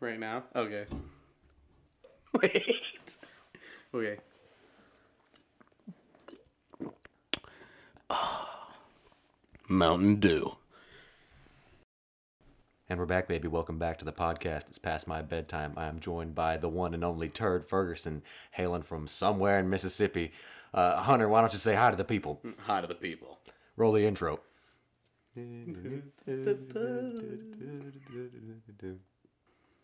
right now. Okay. Wait. okay. Mountain Dew. And we're back, baby. Welcome back to the podcast. It's past my bedtime. I am joined by the one and only Turd Ferguson, hailing from somewhere in Mississippi. Uh, Hunter, why don't you say hi to the people? Hi to the people. Roll the intro.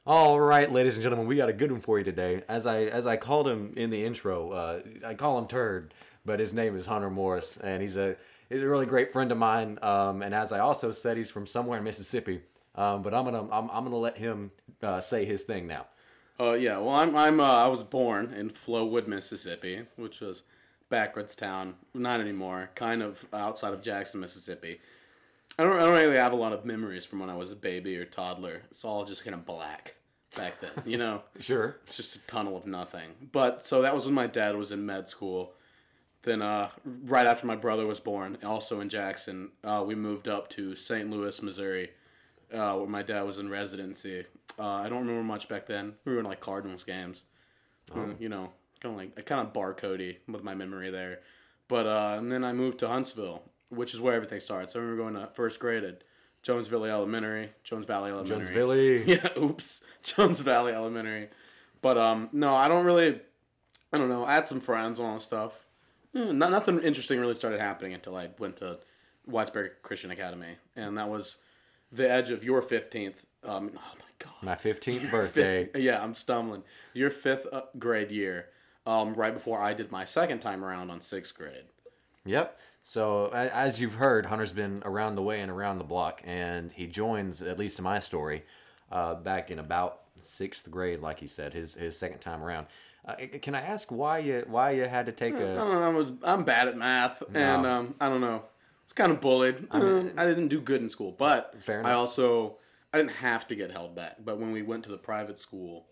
All right, ladies and gentlemen, we got a good one for you today. As I as I called him in the intro, uh, I call him Turd, but his name is Hunter Morris, and he's a he's a really great friend of mine. Um, and as I also said, he's from somewhere in Mississippi. Um, but I'm gonna I'm, I'm gonna let him uh, say his thing now. Uh, yeah, well, I'm, I'm uh, I was born in Flowood, Mississippi, which was backwoods town. Not anymore. Kind of outside of Jackson, Mississippi. I don't, I don't really have a lot of memories from when I was a baby or toddler. It's all just kind of black back then, you know? Sure. It's just a tunnel of nothing. But so that was when my dad was in med school. Then, uh, right after my brother was born, also in Jackson, uh, we moved up to St. Louis, Missouri, uh, where my dad was in residency. Uh, I don't remember much back then. We were in like Cardinals games. Uh, you know, kind of like kind of barcodey with my memory there. But uh, and then I moved to Huntsville, which is where everything starts. I remember going to first grade at Jonesville Elementary, Jones Valley Elementary. Jonesville. Yeah, oops, Jones Valley Elementary. But um, no, I don't really. I don't know. I had some friends and all that stuff. Not nothing interesting really started happening until I went to Whitesburg Christian Academy, and that was the edge of your fifteenth. Um, oh my god. My 15th birthday. Fifth- yeah, I'm stumbling. Your fifth uh, grade year, um, right before I did my second time around on sixth grade. Yep. So as you've heard, Hunter's been around the way and around the block, and he joins, at least in my story, uh, back in about sixth grade, like he said, his his second time around. Uh, can I ask why you why you had to take I, a? don't know, I was I'm bad at math, and um, I don't know. I was kind of bullied. Uh, I didn't do good in school, but Fair I also I didn't have to get held back. But when we went to the private school,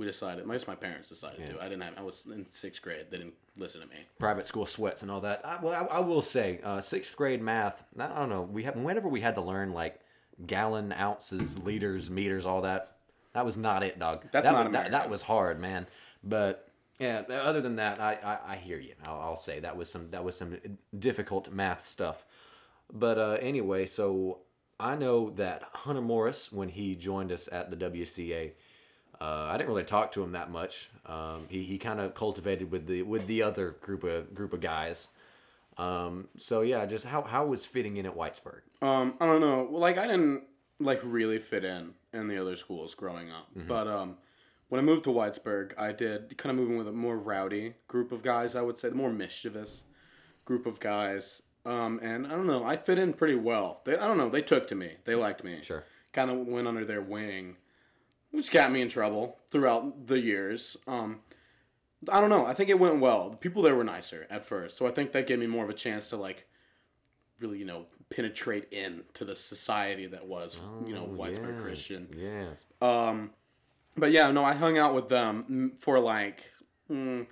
we decided. Most my parents decided to. I didn't have. I was in sixth grade. They didn't listen to me. private school sweats and all that. I, well, I, I will say, uh, sixth grade math. I don't know. We have whenever we had to learn like gallon, ounces, liters, meters, all that. That was not it, dog. That's that not was, that, that was hard, man. But yeah, other than that, I, I, I hear you. I'll, I'll say that was some that was some difficult math stuff. But uh, anyway, so I know that Hunter Morris, when he joined us at the WCA, uh, I didn't really talk to him that much. Um, he he kind of cultivated with the with the other group of group of guys. Um, so yeah, just how how was fitting in at Whitesburg? Um, I don't know. Well, like I didn't like really fit in in the other schools growing up, but um, when I moved to Whitesburg, I did kind of moving with a more rowdy group of guys. I would say the more mischievous group of guys. Um, and I don't know. I fit in pretty well. They, I don't know. They took to me. They liked me. Sure. Kind of went under their wing, which got me in trouble throughout the years. Um, I don't know. I think it went well. The people there were nicer at first, so I think that gave me more of a chance to like really, you know, penetrate in to the society that was, you know, Whitesburg yes, Christian. Yes. Um, but yeah, no, I hung out with them mm, for like mm,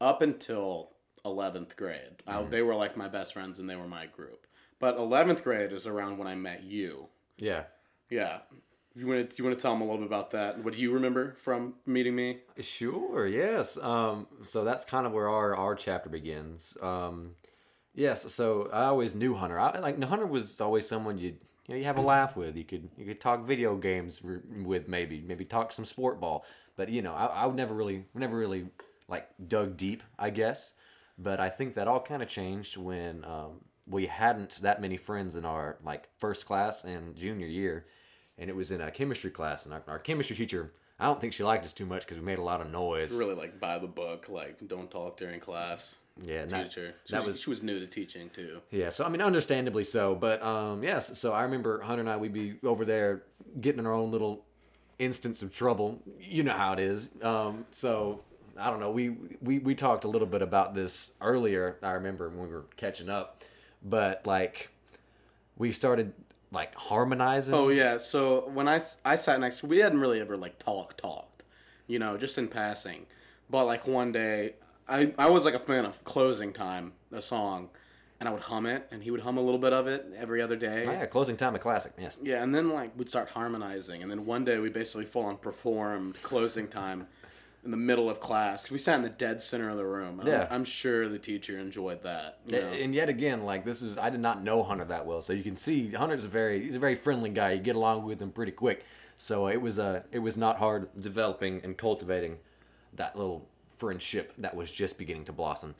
up until eleventh grade. I, they were like my best friends, and they were my group. But eleventh grade is around when I met you. Yeah. Yeah, you want to you want to tell them a little bit about that? What do you remember from meeting me? Sure. Yes. Um, so that's kind of where our our chapter begins. Um, yes. So I always knew Hunter. I, like Hunter was always someone you you know you have a laugh with. You could you could talk video games with maybe maybe talk some sport ball. But you know I I would never really never really like dug deep. I guess. But I think that all kind of changed when um, we hadn't that many friends in our like first class and junior year, and it was in a chemistry class, and our, our chemistry teacher. I don't think she liked us too much because we made a lot of noise. Really, like by the book, like don't talk during class. Yeah, and that- teacher. She that was, was- she was new to teaching too. Yeah, so I mean, understandably so, but um, yes. So I remember Hunter and I, we'd be over there getting in our own little instance of trouble. You know how it is. Um, so I don't know. We, we we talked a little bit about this earlier. I remember when we were catching up, but like we started like harmonizing. Oh yeah. So when I I sat next, we hadn't really ever like talk talked, you know, just in passing. But like one day, I I was like a fan of Closing Time, a song, and I would hum it, and he would hum a little bit of it every other day. Oh, yeah, closing time, a classic. Yes. Yeah, and then like we'd start harmonizing, and then one day we basically full on performed closing time in the middle of class 'cause we sat in the dead center of the room. I'm- Yeah. I'm, sure the teacher enjoyed that. you know. And yet again, like this is, I did not know Hunter that well, so you can see Hunter's a very, he's a very friendly guy. You get along with him pretty quick. So it was, uh, it was not hard developing and cultivating that little friendship that was just beginning to blossom.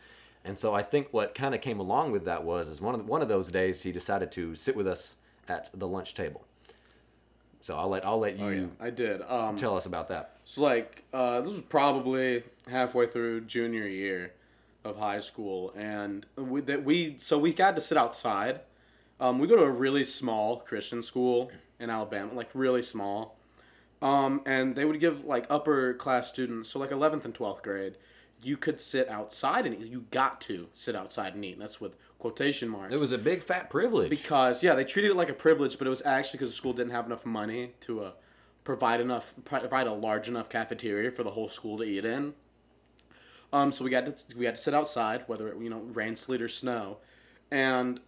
And so I think what kind of came along with that was, is one of one of those days he decided to sit with us at the lunch table. So I'll let I'll let you Oh, yeah, I did. Um, tell us about that. So like uh, this was probably halfway through junior year of high school, and we that we so we got to sit outside. Um, we go to a really small Christian school in Alabama, like really small. Um, and they would give like upper class students, so like eleventh and twelfth grade, you could sit outside and eat. You got to sit outside and eat. And that's with quotation marks. It was a big fat privilege. Because yeah, they treated it like a privilege, but it was actually because the school didn't have enough money to uh, provide enough provide a large enough cafeteria for the whole school to eat in. Um, so we got to we had to sit outside, whether it you know rain, sleet, or snow, and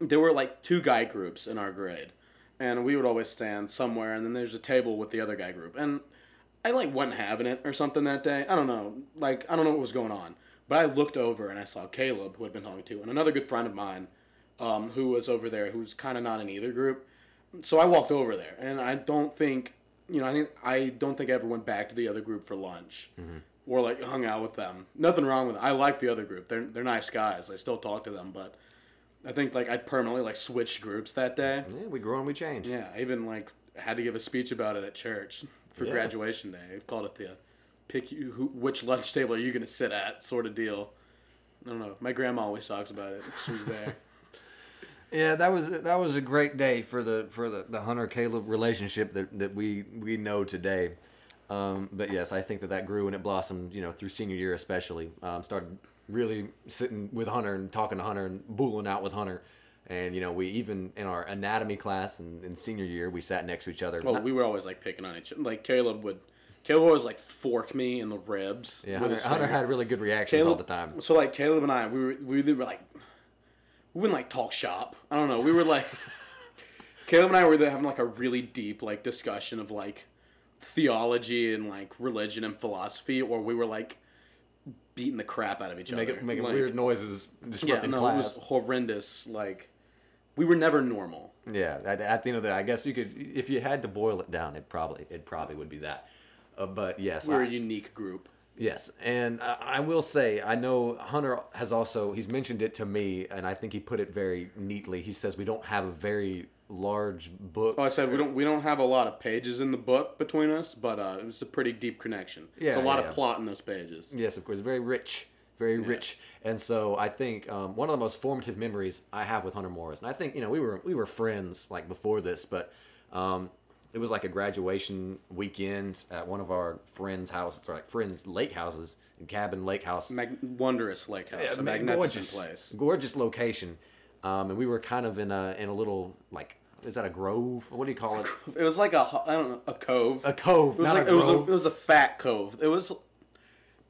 there were like two guy groups in our grade, and we would always stand somewhere, and then there's a table with the other guy group, and I like wasn't having it or something that day. I don't know, like I don't know what was going on, but I looked over and I saw Caleb, who had been talking to, and another good friend of mine, um, who was over there, who's kind of not in either group. So I walked over there, and I don't think, you know, I think I don't think I ever went back to the other group for lunch, mm-hmm. or like hung out with them. Nothing wrong with it. I like the other group. They're they're nice guys. I still talk to them, but I think like I permanently like switched groups that day. yeah, we grow and we change. Yeah, I even like had to give a speech about it at church for Yeah. graduation day. Called it the uh, pick you who, which lunch table are you gonna sit at sort of deal. I don't know. My grandma always talks about it. She was there. Yeah, that was that was a great day for the for the, the Hunter Caleb relationship that, that we we know today. Um, but yes, I think that that grew and it blossomed. You know, through senior year especially. Um, started really sitting with Hunter and talking to Hunter and booling out with Hunter. And you know, we even in our anatomy class and in senior year, we sat next to each other. Well, Not- we were always like picking on each other. Like Caleb would, Caleb would always like fork me in the ribs. yeah, Hunter, Hunter had really good reactions all the time. So like Caleb and I, we were we were like, we wouldn't like talk shop. I don't know. We were like, Caleb and I were having like a really deep like discussion of like theology and like religion and philosophy, or we were like beating the crap out of each Making other, making Like, weird noises, Yeah, disrupting no, class. it was horrendous. Like we were never normal. Yeah, at, at the end of the day, I guess you could, if you had to boil it down, it probably it probably would be that. Uh, but yes, we're I- a unique group. Yes, and I, will say, I know Hunter has also he's mentioned it to me, and I think he put it very neatly. He says we don't have a very large book. Oh, I said we don't we don't have a lot of pages in the book between us, but uh, it was a pretty deep connection. Yeah, There's a lot yeah. of plot in those pages. Yes, of course, very rich, very rich. And so I think um, one of the most formative memories I have with Hunter Morris, and I think you know we were we were friends like before this, but um, it was like a graduation weekend at one of our friends' houses, or like friends' lake houses, cabin lake house. Mag- wonderous lake house, Yeah, a magnificent gorgeous, place. gorgeous location. Um, and we were kind of in a in a little like is that a grove? What do you call it? It was like a I don't know a cove. A cove, It was not like a it was a, grove. it was a fat cove. It was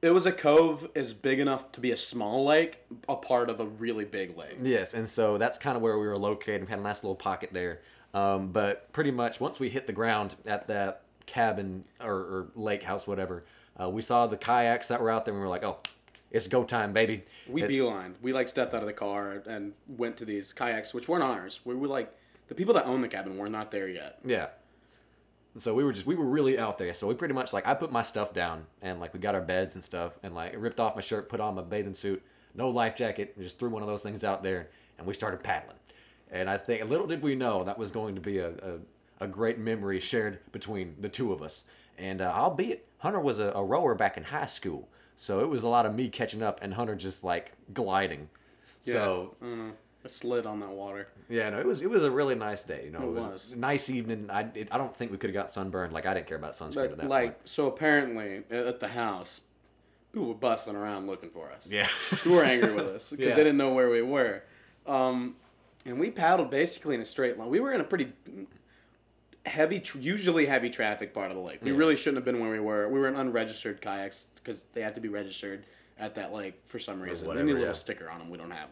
it was a cove as big enough to be a small lake, a part of a really big lake. Yes, and so that's kind of where we were located. We had a nice little pocket there. Um, but pretty much once we hit the ground at that cabin or, or lake house, whatever, uh, we saw the kayaks that were out there and we were like, oh, it's go time, baby. We It- beelined. We like stepped out of the car and went to these kayaks, which weren't ours. We were like the people that own the cabin were not there yet. Yeah. So we were just we were really out there. So we pretty much like I put my stuff down and like we got our beds and stuff and like ripped off my shirt, put on my bathing suit, no life jacket, and just threw one of those things out there and we started paddling. And I think little did we know that was going to be a, a, a great memory shared between the two of us. And uh, albeit Hunter was a, a rower back in high school, so it was a lot of me catching up and Hunter just like gliding. So I don't. I slid on that water. yeah, no, it was it was a really nice day. You know, it, It was, was. a nice evening. I it, I don't think we could have got sunburned. Like I didn't care about sunscreen at But that like, point. so apparently at at the house, people were busting around looking for us. Yeah, Who were angry with us because Yeah. they didn't know where we were. Um, and we paddled basically in a straight line. We were in a pretty heavy, usually heavy traffic part of the lake. We Yeah. really shouldn't have been where we were. We were in unregistered kayaks because they had to be registered at that lake for some reason. whatever, need a yeah. little sticker on them. We don't have.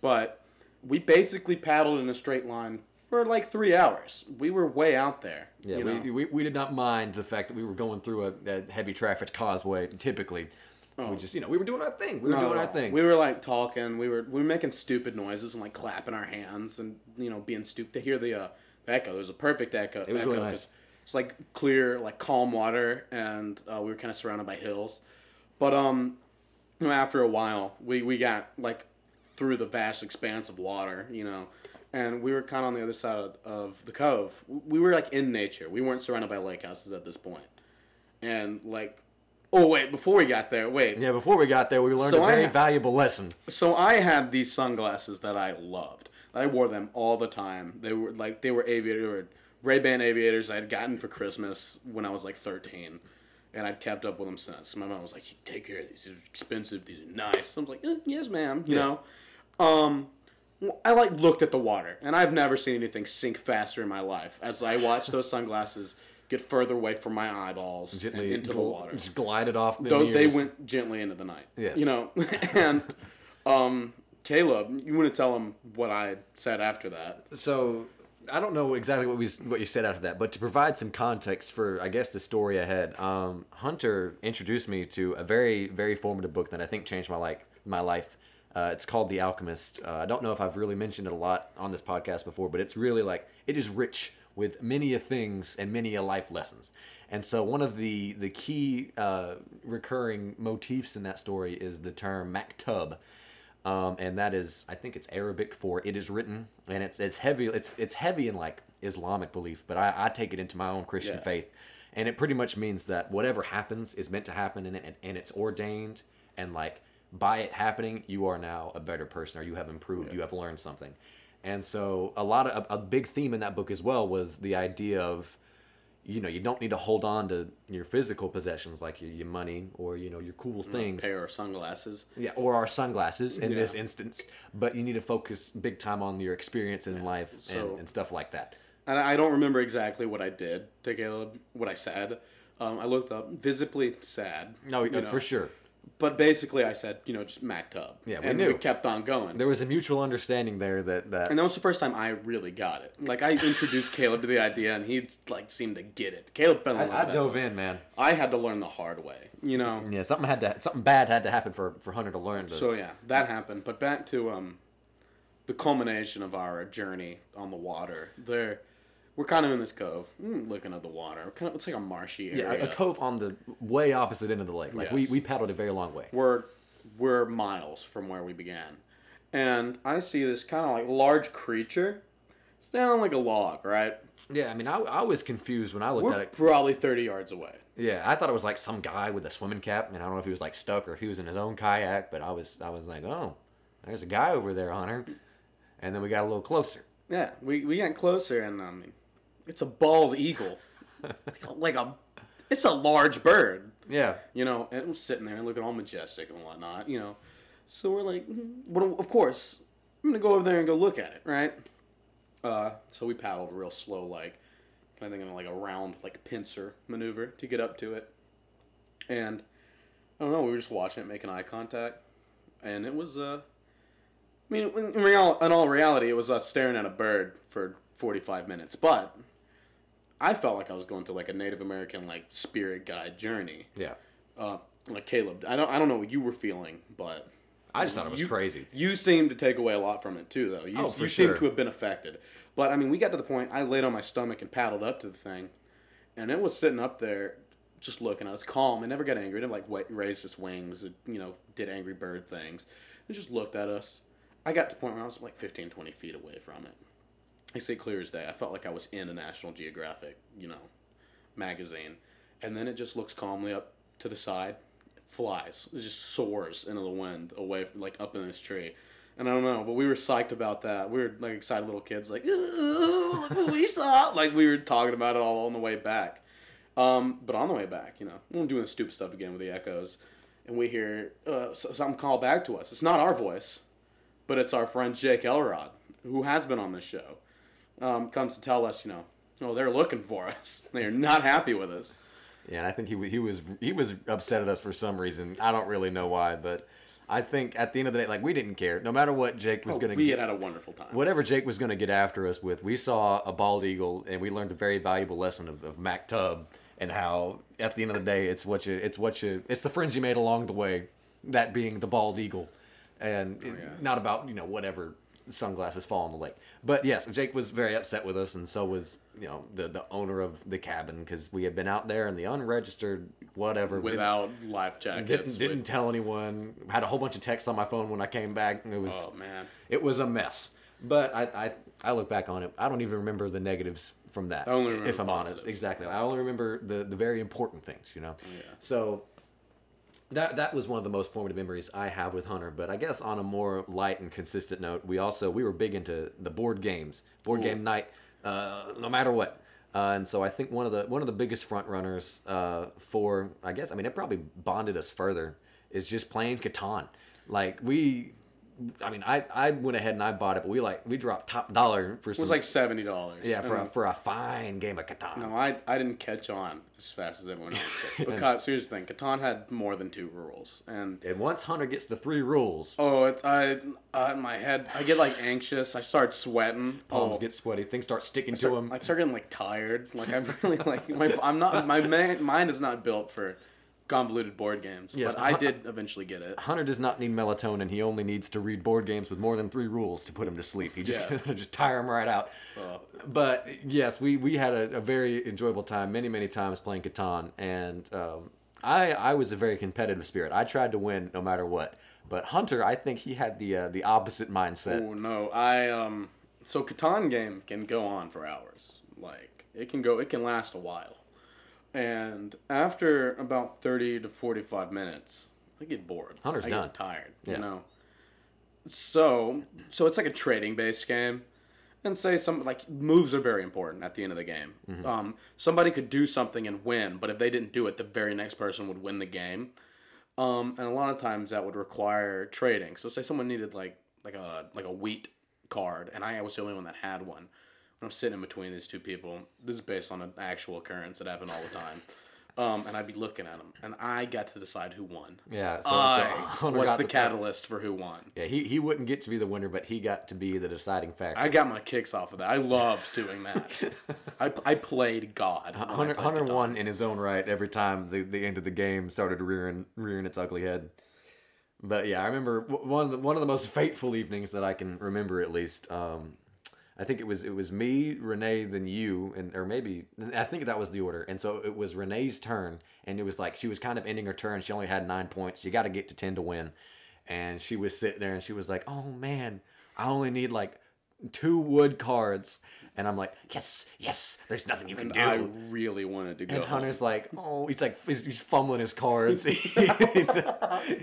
But we basically paddled in a straight line for like three hours. We were way out there. Yeah, you we, know? we, we did not mind the fact that we were going through a, a heavy traffic causeway. Typically, we just you know we were doing our thing. We were Not doing our thing. We were like talking. We were we were making stupid noises and like clapping our hands and you know being stupid to hear the, uh, the echo. It was a perfect echo. It was echo really nice. It's like clear, like calm water, and uh, we were kind of surrounded by hills. But um, you know, after a while, we we got like through the vast expanse of water, you know, and we were kind of on the other side of the cove. We were like in nature. We weren't surrounded by lake houses at this point, and like. Oh wait! Before we got there, wait. yeah, before we got there, we learned So a very ha- valuable lesson. So I had these sunglasses that I loved. I wore them all the time. They were like they were aviator Ray Ban aviators I had gotten for Christmas when I was like thirteen, and I'd kept up with them since. My mom was like, "Take care of these. These are expensive. These are nice." So I was like, eh, "Yes, ma'am." You know, um, I like looked at the water, and I've never seen anything sink faster in my life as I watched those sunglasses get further away from my eyeballs and Gently into the water Just glided off the though they went gently into the night. Yes. You know, and um, Caleb, you want to tell him what I said after that? So I don't know exactly what we what you said after that, but to provide some context for I guess the story ahead, um, Hunter introduced me to a very very formative book that I think changed my like my life. Uh, it's called The Alchemist. Uh, I don't know if I've really mentioned it a lot on this podcast before, but it's really like it is rich with many a things and many a life lessons. And so one of the the key uh, recurring motifs in that story is the term maktub. Um, and that is I think it's Arabic for it is written, and it's it's heavy it's it's heavy in like Islamic belief, but I, I take it into my own Christian Yeah. faith, and it pretty much means that whatever happens is meant to happen, and it, and it's ordained, and like by it happening, you are now a better person, or you have improved, you have learned something, and so a lot of a, a big theme in that book as well was the idea of you know you don't need to hold on to your physical possessions like your, your money or you know your cool things Pair of sunglasses. yeah, or our sunglasses in Yeah. this instance. But you need to focus big time on your experience in life So- and, and stuff like that. And I don't remember exactly what I did to Caleb, what I said. Um, I looked up, visibly sad. No, you know. for sure. But basically, I said, you know, just maktub. Yeah, we and knew. we kept on going. There was a mutual understanding there that that and that was the first time I really got it. Like I introduced Caleb to the idea, and he like seemed to get it. Caleb fell in love I, I dove in, man. I had to learn the hard way. You know. Yeah, something had to something bad had to happen for for Hunter to learn. To, So yeah, that happened. But back to um, the culmination of our journey on the water. There, we're kind of in this cove, mm, looking at the water. Kind of, it's like a marshy yeah, area. a, a cove on the way opposite end of the lake. Like we, Yes. we paddled a very long way. We're we're miles from where we began, and I see this kind of like large creature standing on like a log. Right, Yeah, I mean, I, I was confused when I looked we're at it. probably thirty yards away. Yeah, I thought it was like some guy with a swimming cap, and I don't know if he was like stuck or if he was in his own kayak. But I was I was like, oh, there's a guy over there, Hunter. And then we got a little closer. Yeah, we we got closer, and I mean, it's a bald eagle, like a, like a, it's a large bird. Yeah, you know, and it was sitting there looking all majestic and whatnot, you know. So we're like, mm, well, of course, I'm gonna go over there and go look at it, right? Uh, so we paddled real slow, like kind of thinking like a round, like pincer maneuver to get up to it. And I don't know, we were just watching it, making eye contact, and it was, uh, I mean, in, real, in all reality, it was us staring at a bird for 45 minutes, but I felt like I was going through like a Native American like spirit guide journey yeah. uh, like Caleb. I don't I don't know what you were feeling, but I just thought it was you, crazy. You seemed to take away a lot from it too, though. You, Oh, for you seem sure. to have been affected. But I mean, we got to the point. I laid on my stomach and paddled up to the thing, and it was sitting up there, just looking at us, calm. It never got angry. It didn't like raise its wings. It, you know, did angry bird things. It just looked at us. I got to the point where I was like 15, 20 feet away from it. I say clear as day. I felt like I was in a National Geographic, you know, magazine. And then it just looks calmly up to the side, flies. It just soars into the wind away, from, like up in this tree. And I don't know, but we were psyched about that. We were like excited little kids, like, ooh, look what we saw. like we were talking about it all on the way back. Um, but on the way back, you know, we're doing the stupid stuff again with the echoes, and we hear uh, something call back to us. It's not our voice, but it's our friend Jake Elrod, who has been on this show. Um, comes to tell us, you know, oh, they're looking for us. They are not happy with us. Yeah, and I think he he was he was upset at us for some reason. I don't really know why, but I think at the end of the day, like we didn't care. No matter what Jake was Oh, going to we get, had had a wonderful time. whatever Jake was going to get after us with, we saw a bald eagle, and we learned a very valuable lesson of, of maktub and how at the end of the day, it's what you, it's what you, it's the friends you made along the way, that being the bald eagle, and Oh, yeah. not about you know whatever sunglasses fall in the lake. But yes, Jake was very upset with us, and so was you know the the owner of the cabin because we had been out there and the unregistered whatever Without life jackets. didn't, didn't with- tell anyone. Had a whole bunch of texts on my phone when I came back. It was oh man. it was a mess. But I, I, I look back on it. I don't even remember the negatives from that. I only remember if I'm honest, exactly. I only remember the, the very important things. You know. So that that was one of the most formative memories I have with Hunter. But I guess on a more light and consistent note, we also we were big into the board games, board game night, uh, no matter what. Uh, and so I think one of the one of the biggest front runners uh, for I guess I mean it probably bonded us further is just playing Catan. Like we, I mean I I went ahead and I bought it, but we like we dropped top dollar for Some, It was like seventy dollars. yeah for a, for a fine game of Catan. No, I, I didn't catch on as fast as everyone else did. Because here's the thing, Catan had more than two rules, and And once Hunter gets to three rules, oh, it's I uh, in my head I get like anxious. I start sweating. palms oh, get sweaty, things start sticking start, to them. I start getting like tired. Like I'm really like my I'm not my mind is not built for convoluted board games. Yes, but I Hun- did eventually get it. Hunter does not need melatonin. He only needs to read board games with more than three rules to put him to sleep. He just Yeah. just tire him right out. But yes, we, we had a, a very enjoyable time many many times playing Catan, and um, I I was a very competitive spirit. I tried to win no matter what. But Hunter, I think he had the uh, the opposite mindset. Oh no, I um. So Catan game can go on for hours. Like it can go, it can last a while, and after about thirty to forty-five minutes, I get bored. Hunter's I done. Get tired. Yeah. You know. So so it's like a trading-based game, and say some like moves are very important at the end of the game. Mm-hmm. Um, somebody could do something and win, but if they didn't do it, the very next person would win the game. Um, and a lot of times that would require trading. So say someone needed like like a like a wheat card, and I was the only one that had one. I'm sitting in between these two people, this is based on an actual occurrence that happened all the time. Um, and I'd be looking at them, and I got to decide who won. Yeah, so, so I Hunter was the the- catalyst for who won. Yeah, he, he wouldn't get to be the winner, but he got to be the deciding factor. I got my kicks off of that. I loved doing that. I, I played God. Hunter, played Hunter won in his own right every time the, the end of the game started rearing rearing its ugly head. But yeah, I remember one of the, one of the most fateful evenings that I can remember at least. Um, I think it was it was me, Renee, then you, and or maybe I think that was the order. And so it was Renee's turn, and it was like she was kind of ending her turn. She only had nine points. You got to get to ten to win. And she was sitting there, and she was like, "Oh man, I only need like two wood cards." And I'm like, "Yes, yes. There's nothing you can do." I really wanted to go. And home. Hunter's like, oh, he's like, he's, he's fumbling his cards. he's,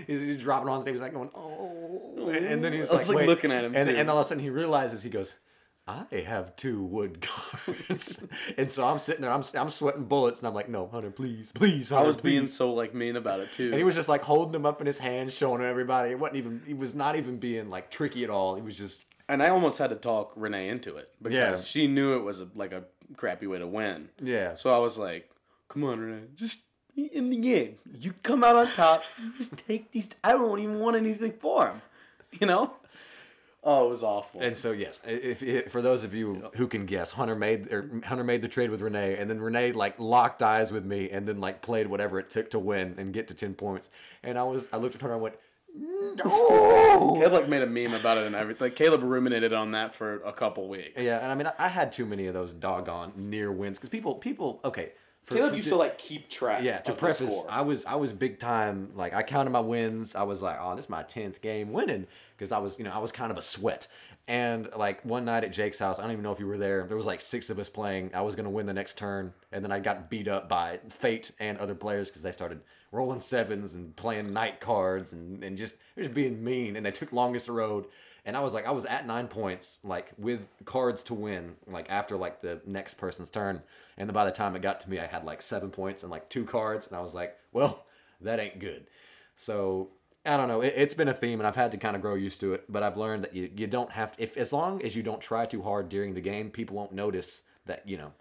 he's dropping on the table. He's like going, oh. And then he's like, like, looking at him, And, and all of a sudden he realizes, he goes, I have two wood cards. and so I'm sitting there, I'm, I'm sweating bullets. And I'm like, no, Hunter, please, please, I Hunter, was being so like mean about it too. And he was just like holding them up in his hand, showing everybody. It wasn't even, he was not even being like tricky at all. He was just, and I almost had to talk Renee into it because Yeah. she knew it was a, like a crappy way to win. yeah. So I was like, "Come on, Renee, just in the game, you come out on top. Just take these. I don't even want anything for him, you know." Oh, it was awful. And so yes, if, if for those of you who can guess, Hunter made or Hunter made the trade with Renee, and then Renee like locked eyes with me, and then like played whatever it took to win and get to ten points. And I was I looked at her and I went, no. Caleb like made a meme about it and everything. Like, Caleb ruminated on that for a couple weeks. Yeah, and I mean I, I had too many of those doggone near wins because people people okay. For, Caleb for- used to like keep track. yeah, to preface. I was I was big time. Like I counted my wins. I was like, oh, this is my tenth game winning because I was you know I was kind of a sweat. And like one night at Jake's house, I don't even know if you were there. There was like six of us playing. I was gonna win the next turn, and then I got beat up by Fate and other players because they started rolling sevens and playing night cards and and just just being mean. And they took longest road. And I was like, I was at nine points, like with cards to win, like after like the next person's turn. And by the time it got to me, I had like seven points and like two cards. And I was like, well, that ain't good. So I don't know. It, it's been a theme, and I've had to kind of grow used to it. But I've learned that you, you don't have to, if as long as you don't try too hard during the game, people won't notice that you know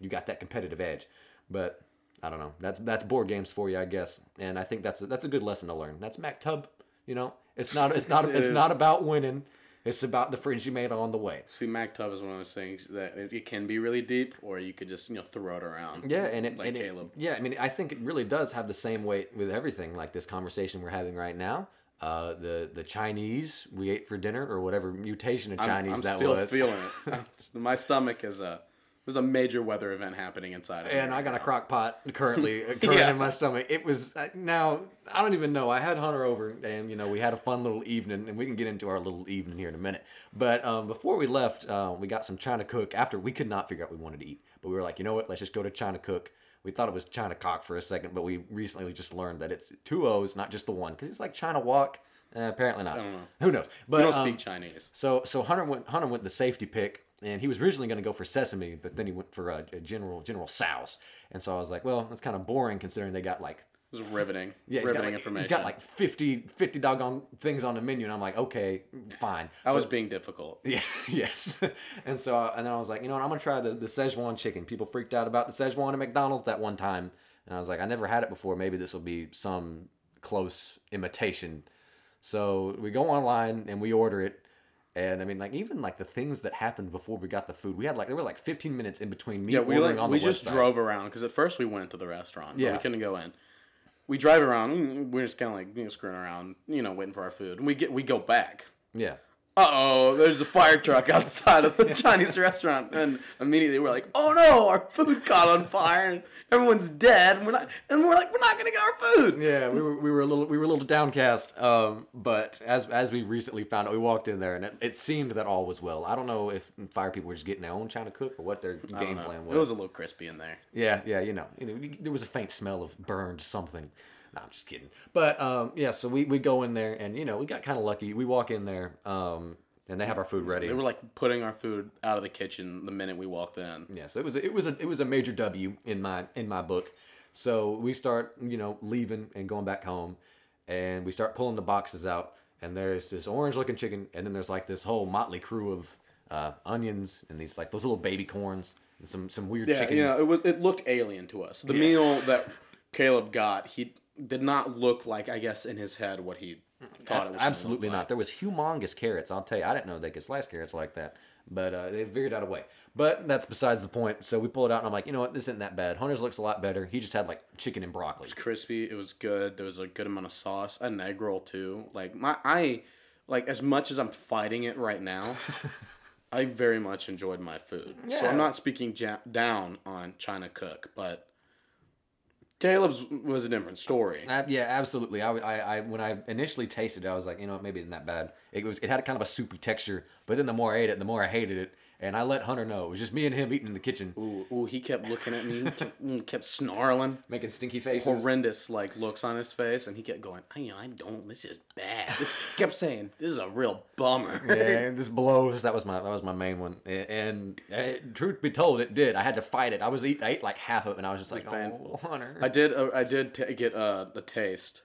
you got that competitive edge. But I don't know. That's that's board games for you, I guess. And I think that's a, that's a good lesson to learn. That's maktub. You know, It's not. It's not. It's not about winning. It's about the friends you made on the way. See, maktub is one of those things that it, it can be really deep, or you could just you know throw it around. Yeah, and it, like and it- yeah, I mean, I think it really does have the same weight with everything. Like this conversation we're having right now. Uh, the the Chinese we ate for dinner or whatever mutation of I'm- Chinese I'm, that still was. feeling it. My stomach is a there's a major weather event happening inside of and I got a crock pot currently current Yeah. in my stomach. It was now I don't even know. I had Hunter over, and you know we had a fun little evening, and we can get into our little evening here in a minute. But um, before we left, uh, we got some China Cook. After we could not figure out what we wanted to eat, but we were like, you know what? Let's just go to China Cook. We thought it was China Cock for a second, but we recently just learned that it's two O's, not just the one, because it's like China Walk. Uh, apparently not. I don't know. Who knows? But I don't um, speak Chinese. so so Hunter went Hunter went the safety pick, and he was originally going to go for sesame, but then he went for a, a general General Tso's, and so I was like, well, that's kind of boring considering they got like This is riveting. yeah, riveting like, information. he's got like 50, 50 doggone things on the menu, and I'm like, okay, fine. I was being difficult. Yeah, yes. And so, and then I was like, you know what, I'm gonna try the, the Szechuan chicken. People freaked out about the Szechuan at McDonald's that one time, and I was like, I never had it before. Maybe this will be some close imitation. So we go online and we order it. And I mean, like even like the things that happened before we got the food, we had like there were like 15 minutes in between me Yeah, we ordering like, on we just website. drove around because at first we went to the restaurant. but Yeah. we couldn't go in. We drive around. We're just kind of like you know screwing around, you know, waiting for our food. And we get we go back. Yeah. Uh oh, there's a fire truck outside of the Chinese restaurant, and immediately we're like, oh no, our food caught on fire, everyone's dead. And we're not, and we're like, we're not gonna get our food. Yeah, we were, we were a little we were a little downcast. Um, but as as we recently found out, we walked in there and it, it seemed that all was well. I don't know if fire people were just getting their own China cook or what their I game know. plan was. It was a little crispy in there. Yeah, yeah, you know, you know, there was a faint smell of burned something. No, I'm just kidding. But um, yeah, so we, we go in there and you know we got kind of lucky. We walk in there um, and they have our food ready. They were like putting our food out of the kitchen the minute we walked in. Yeah, so it was a, it was a it was a major W in my in my book. So we start you know leaving and going back home, and we start pulling the boxes out, and there's this orange looking chicken, and then there's like this whole motley crew of uh, onions and these like those little baby corns and some some weird Yeah, chicken. Yeah, it was it looked alien to us. The Yes. meal that Caleb got, he did not look like I guess in his head what he thought it was. Absolutely not. like. There was humongous carrots. I'll tell you, I didn't know they could slice carrots like that. But uh, they figured out a way. But that's besides the point. So we pull it out, and I'm like, you know what? This isn't that bad. Hunter's looks a lot better. He just had like chicken and broccoli. It was crispy. It was good. There was a good amount of sauce. An egg roll too. Like my I, like as much as I'm fighting it right now, I very much enjoyed my food. So I'm not speaking ja- down on China Cook, but Caleb's was a different story. Ab- yeah, absolutely. I, I, I, when I initially tasted it, I was like, you know, what, maybe it isn't that bad. It was, it had kind of a soupy texture, but then the more I ate it, the more I hated it. And I let Hunter know it was just me and him eating in the kitchen, Ooh, ooh, he kept looking at me, kept, kept snarling. making stinky faces. horrendous like looks on his face, and he kept going, "I, I don't. This is bad." He kept saying, "This is a real bummer." yeah, this blows. That was my, that was my main one. And, and uh, truth be told, it did. I had to fight it. I was eat, I ate like half of it, and I was just like, oh, Hunter. I did. Uh, I did t- get uh, a taste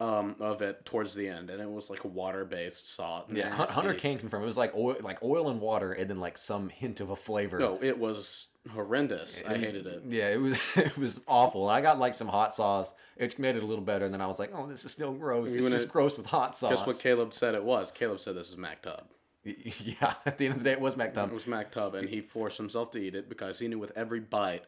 um, of it towards the end, and it was like a water-based sauce. yeah, Hun- Hunter can confirm it was like oil, like oil and water, and then like some hint of a flavor. No, it was horrendous. I hated it. Yeah, it was it was awful. I got like some hot sauce. It made it a little better, and then I was like, "Oh, this is still gross. It's just it- gross with hot sauce." Guess what Caleb said it was? Caleb said this was maktub. Yeah, at the end of the day, it was It was maktub, and he forced himself to eat it because he knew with every bite,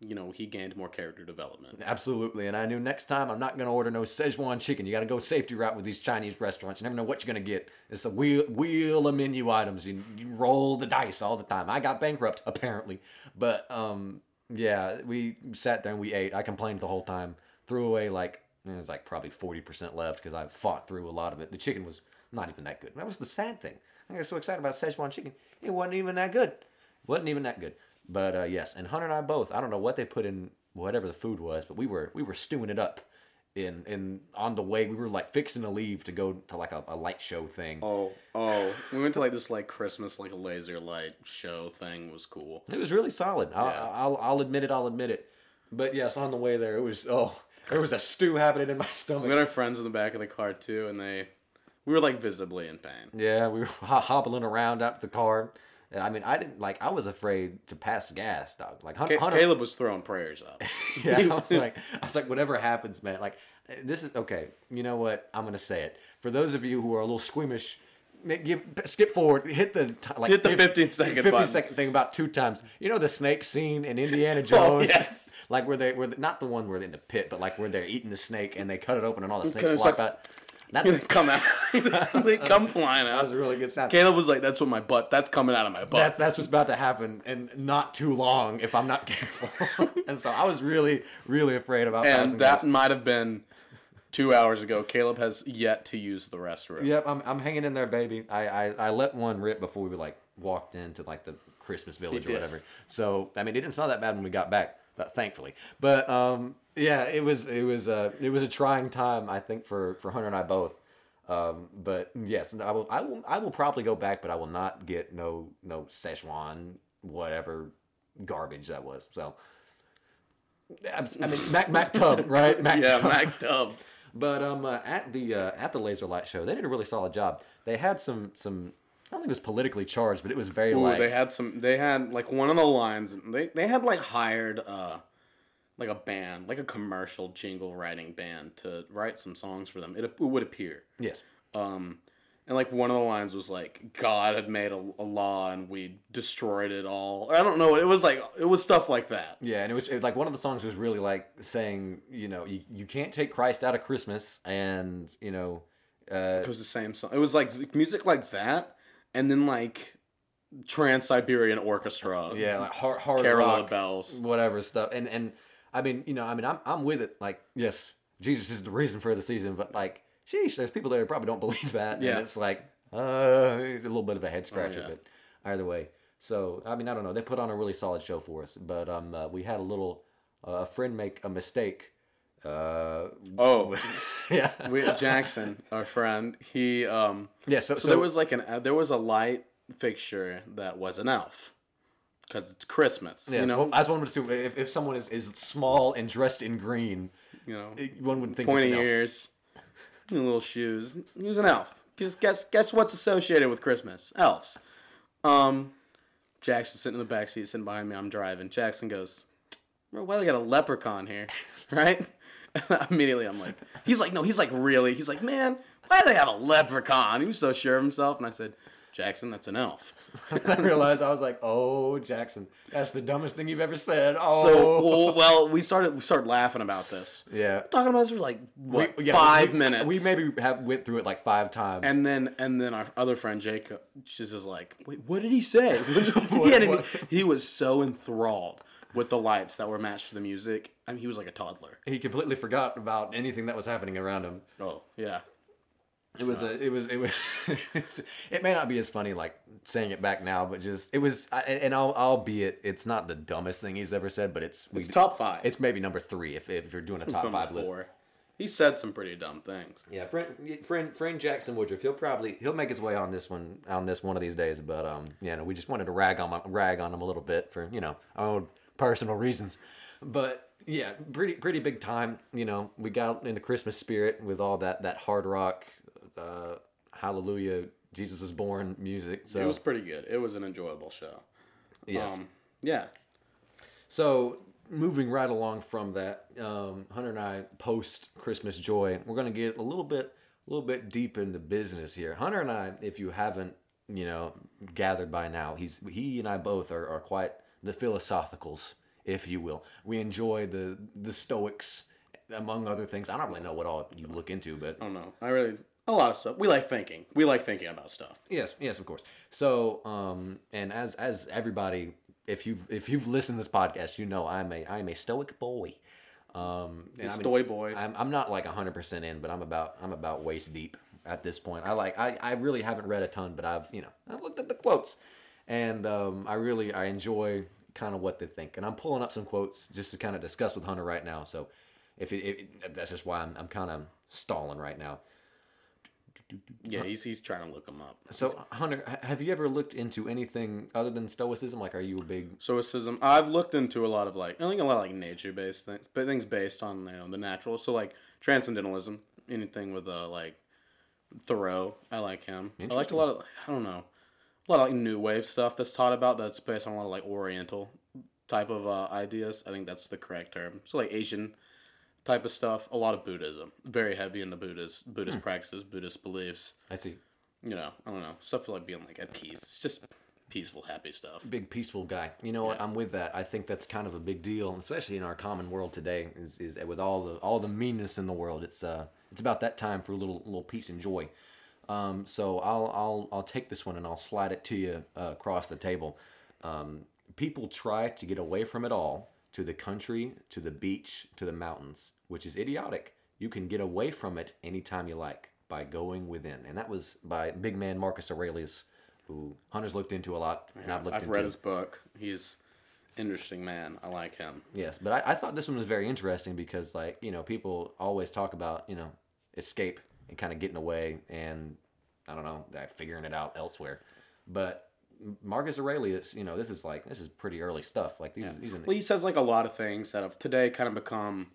you know, he gained more character development. Absolutely, and I knew next time I'm not gonna order no Szechuan chicken. You got to go safety route with these Chinese restaurants. You never know what you're gonna get. It's a wheel wheel of menu items. You, you roll the dice all the time. I got bankrupt apparently, but um, yeah, we sat there and we ate. I complained the whole time. Threw away like it was like probably forty percent left because I fought through a lot of it. The chicken was not even that good. That was the sad thing. I got so excited about Szechuan chicken. It wasn't even that good. It wasn't even that good. But uh, yes, and Hunter and I both. I don't know what they put in whatever the food was, but we were we were stewing it up. In in on the way, we were like fixing to leave to go to like a, a light show thing. Oh, oh, we went to like this like Christmas like a laser light show thing. Was cool. It was really solid. I'll, Yeah. I'll I'll admit it. I'll admit it. But yes, on the way there, it was oh, there was a stew happening in my stomach. We had our friends in the back of the car too, and they, we were like visibly in pain. Yeah, we were hobbling around out the car, And I mean, I didn't like. I was afraid to pass gas, dog. Like Hunter, Ca- Hunter Caleb was throwing prayers up. yeah, I was like, I was like, whatever happens, man. Like, this is okay. You know what? I'm gonna say it. For those of you who are a little squeamish, give skip forward, hit the like Hit the fif- 15 second 15 button. second thing about two times. You know the snake scene in Indiana oh, Jones, Oh, yes. like where they were not the one where they're in the pit, but like where they're eating the snake and they cut it open and all the snakes fly out. That's they come out. they come flying that was a really good sound. Caleb was like, "That's what my butt. That's coming out of my butt." That's that's what's about to happen, and not too long if I'm not careful. and so I was really, really afraid about passing and that gas. might have been two hours ago. Caleb has yet to use the restroom. Yep, I'm, I'm hanging in there, baby. I, I, I let one rip before we like walked into like the Christmas village or did. whatever. So I mean, it didn't smell that bad when we got back, but thankfully. But um, yeah, it was it was uh, it was a trying time I think for for Hunter and I both. Um, but yes, I will I will I will probably go back, but I will not get no no Szechuan whatever garbage that was. So. I mean, Mac, Mac Tub, right? Mac Yeah, Tub. Mac Dub. But um, uh, at the uh, at the Laser Light show, they did a really solid job. They had some some. I don't think it was politically charged, but it was very Ooh, like they had some. They had like one of the lines. They they had like hired uh, like a band, like a commercial jingle writing band to write some songs for them. It, it would appear. yes, Um, and like one of the lines was like, God had made a, a law and we destroyed it all. I don't know. It was like it was stuff like that. yeah, and it was, it was like one of the songs was really like saying, you know, you, you can't take Christ out of Christmas, and you know, uh, It was the same song. It was like music like that, and then like Trans Siberian Orchestra. yeah, like hard hard Carol rock, Bells. whatever stuff, and and I mean, you know, I mean, I'm I'm with it. Like, yes, Jesus is the reason for the season, but like, sheesh, there's people that probably don't believe that, Yeah. and it's like, uh, it's a little bit of a head scratcher, yeah. but either way. So, I mean, I don't know. They put on a really solid show for us, but um, uh, we had a little uh, a friend make a mistake. Uh, Oh, yeah, we, Jackson, our friend, he um. yeah. So, So, there was like an uh, there was a light fixture that was an elf, because it's Christmas. Yeah, you know, well, I just wanted to assume if, if someone is, is small and dressed in green, you know, one wouldn't think pointy ears, little shoes. He was an elf. Just guess guess what's associated with Christmas? Elves. Um, Jackson sitting in the back seat, sitting behind me. I'm driving. Jackson goes, "Bro, why they got a leprechaun here?" right? Immediately, I'm like, he's like, no, he's like, really? He's like, man, why do they have a leprechaun? He was so sure of himself, and I said, Jackson, that's an elf. I realized I was like, "Oh, Jackson, that's the dumbest thing you've ever said." Oh, So, well, we started we started laughing about this. yeah. Talking about this for like what We- yeah, five we- minutes. We maybe have went through it like five times. And then and then our other friend Jacob just is like, wait, what did he say? he, What- what? he was so enthralled with the lights that were matched to the music. I mean, he was like a toddler. he completely forgot about anything that was happening around him. Oh yeah, It was a, it was, it was, it may not be as funny like saying it back now, but just it was, I- and I'll, albeit it's not the dumbest thing he's ever said, but it's we, it's top five. It's maybe number three if, if you're doing a top five list. He said some pretty dumb things. Yeah, friend, friend, friend Jackson Woodruff. He'll probably he'll make his way on this one on this one of these days. But um, yeah, no, we just wanted to rag on rag on him a little bit for you know our own personal reasons. But yeah, pretty pretty big time. You know, we got in the Christmas spirit with all that that hard rock, uh, Hallelujah, Jesus is born music. So It was pretty good. It was an enjoyable show. yes. Um, yeah. So moving right along from that, um, Hunter and I post Christmas joy. We're gonna get a little bit, a little bit deep into business here. Hunter and I, if you haven't, you know, gathered by now, he's he and I both are, are quite the philosophicals, if you will. We enjoy the the Stoics, among other things. I don't really know what all you look into, but I don't know. I really a lot of stuff. We like thinking. We like thinking about stuff. Yes, yes, of course. So, um, and as as everybody, if you've if you've listened to this podcast, you know I'm a I'm a stoic boy. Um, and I mean, Stoy boy. I'm I'm not like hundred percent in, but I'm about I'm about waist deep at this point. I like I, I really haven't read a ton, but I've you know I've looked at the quotes, and um, I really I enjoy kind of what they think, and I'm pulling up some quotes just to kind of discuss with Hunter right now. So, if it, it that's just why I'm I'm kind of stalling right now. Yeah, he's he's trying to look them up. So, Hunter, have you ever looked into anything other than Stoicism? Like, are you a big Stoicism. I've looked into a lot of like I think a lot of like nature based things, but things based on you know the natural. So like transcendentalism, anything with uh like Thoreau. I like him. I like a lot of I don't know. a lot of like new wave stuff that's taught about that's based on a lot of like Oriental type of uh, ideas. I think that's the correct term. So like Asian type of stuff. A lot of Buddhism, very heavy into Buddhist Buddhist practices, Buddhist beliefs. I see. You know, I don't know stuff like being like at peace. It's just peaceful, happy stuff. Big peaceful guy. You know what? Yeah. I'm with that. I think that's kind of a big deal, especially in our common world today. Is, is with all the all the meanness in the world. It's uh it's about that time for a little little peace and joy. Um, so I'll I'll I'll take this one and I'll slide it to you uh, across the table. Um, people try to get away from it all to the country, to the beach, to the mountains, which is idiotic. You can get away from it anytime you like by going within, and that was by big man Marcus Aurelius, who Hunter's looked into a lot, and I've looked I've into. read his book. He's interesting man. I like him. Yes, but I, I thought this one was very interesting because, like, you know, people always talk about, you know, escape and kind of getting away and, I don't know, figuring it out elsewhere. But Marcus Aurelius, you know, this is like, this is pretty early stuff. Like, these, these are, Well, he says like a lot of things that have today kind of become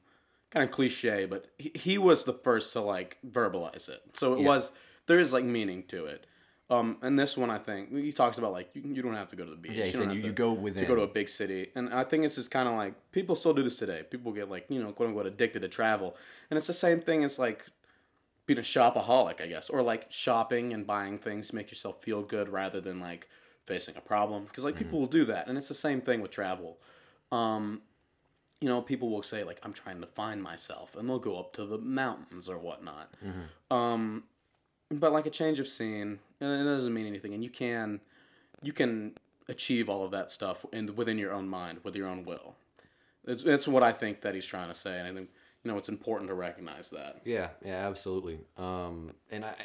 kind of cliche, but he, he was the first to like verbalize it. So it Yeah. was there is like meaning to it. Um, and this one I think he talks about like you, you don't have to go to the beach. yeah, he don't said you, to, you go to within. go to a big city, and I think it's just kind of like people still do this today. People get like you know quote unquote addicted to travel, and it's the same thing as like being a shopaholic, I guess, or like shopping and buying things to make yourself feel good rather than like facing a problem. Because like people will do that, and it's the same thing with travel. Um, you know, people will say like I'm trying to find myself, and they'll go up to the mountains or whatnot. Um, but like a change of scene, and it doesn't mean anything, and you can you can achieve all of that stuff in within your own mind with your own will. It's, it's what I think that he's trying to say, and I think you know it's important to recognize that. Yeah, yeah, absolutely. Um, and I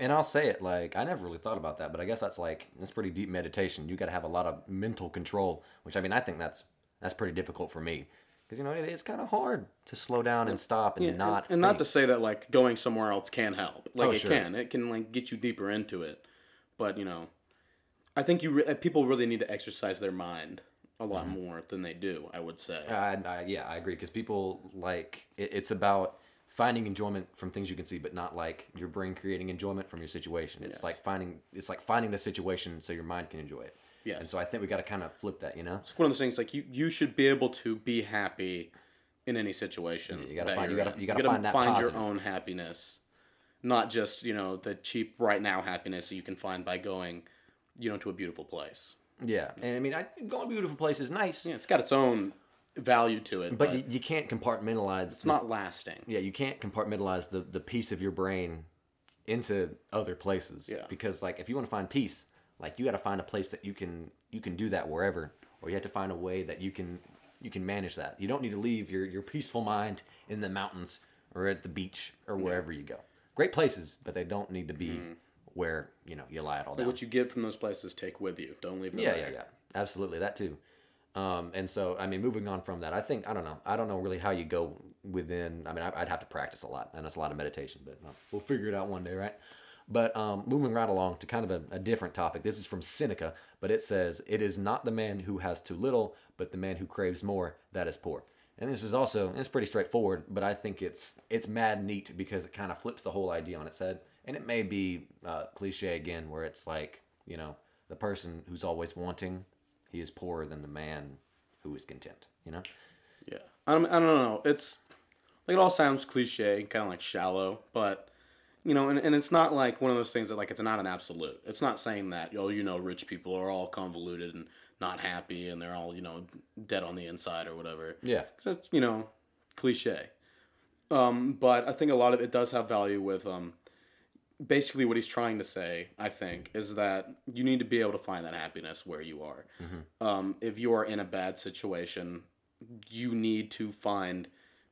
and I'll say it like I never really thought about that, but I guess that's like that's pretty deep meditation. You got to have a lot of mental control, which I mean I think that's that's pretty difficult for me because you know it is kind of hard to slow down and stop and Yeah, not and, and not to say that like going somewhere else can help. Like Oh, it sure. can, it can like get you deeper into it. But you know, I think you re- uh, people really need to exercise their mind a lot Mm-hmm. more than they do. I would say. I, I, yeah, I agree because people like it, it's about finding enjoyment from things you can see, but not like your brain creating enjoyment from your situation. It's Yes. like finding it's like finding the situation so your mind can enjoy it. Yeah. And so I think we got to kind of flip that, you know. It's one of those things like you you should be able to be happy in any situation. you gotta find- you you're gotta- you gotta find that positive. your own happiness, not just you know the cheap right now happiness that you can find by going, you know, to a beautiful place. Yeah, and I mean, I, going to beautiful place is nice, Yeah, it's got its own value to it, but, but you, you can't compartmentalize. it's not lasting. Yeah, you can't compartmentalize the the piece of your brain into other places. Yeah. Because like if you want to find peace, like you got to find a place that you can you can do that wherever, or you have to find a way that you can you can manage that. You don't need to leave your your peaceful mind in the mountains or at the beach or wherever you go. Great places, but they don't need to be Mm-hmm. where you know you lie it all down. What you get from those places, take with you. Don't leave them Yeah, there. yeah, yeah. Absolutely, that too. Um, and so, I mean, moving on from that, I think I don't know. I don't know really how you go within. I mean, I'd have to practice a lot, and it's a lot of meditation, but uh, we'll figure it out one day, right? But um, moving right along to kind of a, a different topic. This is from Seneca, but it says, "It is not the man who has too little, but the man who craves more that is poor." And this is also it's pretty straightforward, but I think it's it's mad neat because it kind of flips the whole idea on its head. And it may be uh, cliche again, where it's like you know the person who's always wanting, he is poorer than the man who is content. You know? Yeah, I don't, I don't know. It's like it all sounds cliche, kind of like shallow, but you know, and, and it's not like one of those things that like it's not an absolute. It's not saying that oh, you know, rich people are all convoluted and not happy and they're all you know dead on the inside or whatever. Yeah. 'Cause that's you know cliche. Um, but I think a lot of it does have value with um, basically what he's trying to say. I think is that you need to be able to find that happiness where you are. Um, if you are in a bad situation, you need to find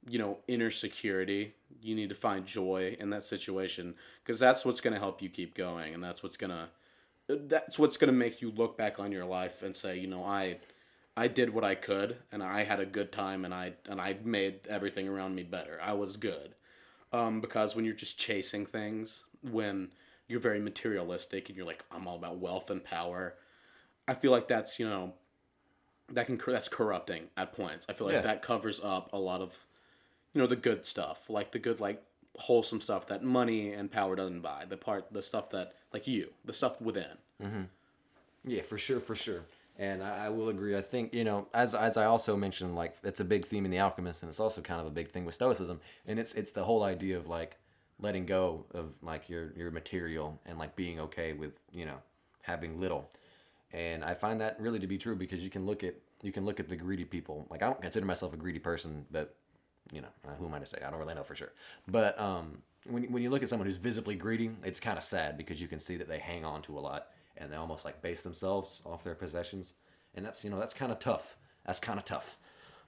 you know inner security. You need to find joy in that situation because that's what's going to help you keep going, and that's what's gonna that's what's gonna make you look back on your life and say, you know, I I did what I could and I had a good time and I and I made everything around me better. I was good. Um, because when you're just chasing things, when you're very materialistic and you're like, I'm all about wealth and power, I feel like that's you know that can that's corrupting at points. I feel like Yeah. that covers up a lot of you know the good stuff, like the good like wholesome stuff that money and power doesn't buy. The part, the stuff that like you, the stuff within. Mm-hmm. Yeah, for sure, for sure. And I, I will agree. I think you know, as as I also mentioned, like it's a big theme in The Alchemist, and it's also kind of a big thing with Stoicism. And it's it's the whole idea of like letting go of like your your material and like being okay with you know having little. And I find that really to be true because you can look at you can look at the greedy people. Like I don't consider myself a greedy person, but you know, uh, who am I to say? I don't really know for sure. But um, when when you look at someone who's visibly greedy, it's kind of sad because you can see that they hang on to a lot and they almost like base themselves off their possessions, and that's you know that's kind of tough. That's kind of tough.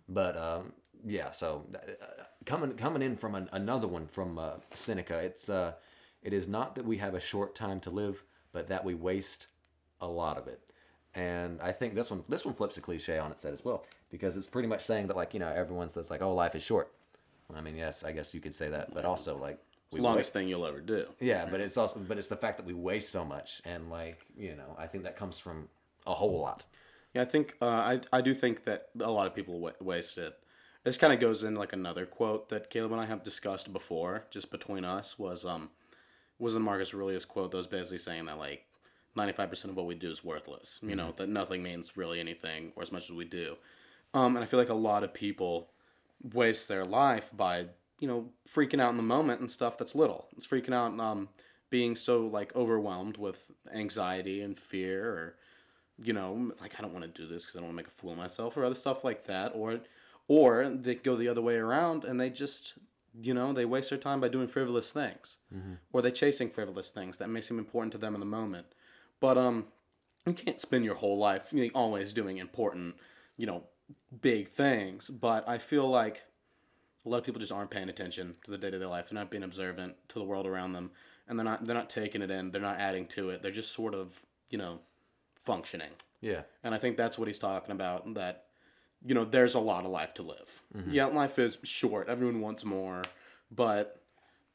But um, yeah, so uh, coming coming in from an, another one from uh, Seneca, it's uh, it is not that we have a short time to live, but that we waste a lot of it. And I think this one this one flips a cliche on its head as well because it's pretty much saying that like you know everyone says like oh life is short. I mean yes I guess you could say that, but also like It's the longest thing you'll ever do. yeah, but it's also but it's the fact that we waste so much and like you know I think that comes from a whole lot. Yeah, I think uh, I I do think that a lot of people wa- waste it. This kind of goes in like another quote that Caleb and I have discussed before, just between us, was um was a Marcus Aurelius quote that was basically saying that like ninety five percent of what we do is worthless. You know that nothing means really anything or as much as we do. Um, and I feel like a lot of people waste their life by you know freaking out in the moment and stuff that's little. It's freaking out, and, um, being so like overwhelmed with anxiety and fear or you know, like I don't want to do this because I don't want to make a fool of myself or other stuff like that, or or they go the other way around and they just you know they waste their time by doing frivolous things, or they're chasing frivolous things that may seem important to them in the moment, but um, you can't spend your whole life you know, always doing important, you know, big things. But I feel like a lot of people just aren't paying attention to the day to day life. They're not being observant to the world around them, and they're not they're not taking it in. They're not adding to it. They're just sort of you know functioning. Yeah, And I think that's what he's talking about. That you know, there's a lot of life to live. Mm-hmm. Yeah, life is short. Everyone wants more, but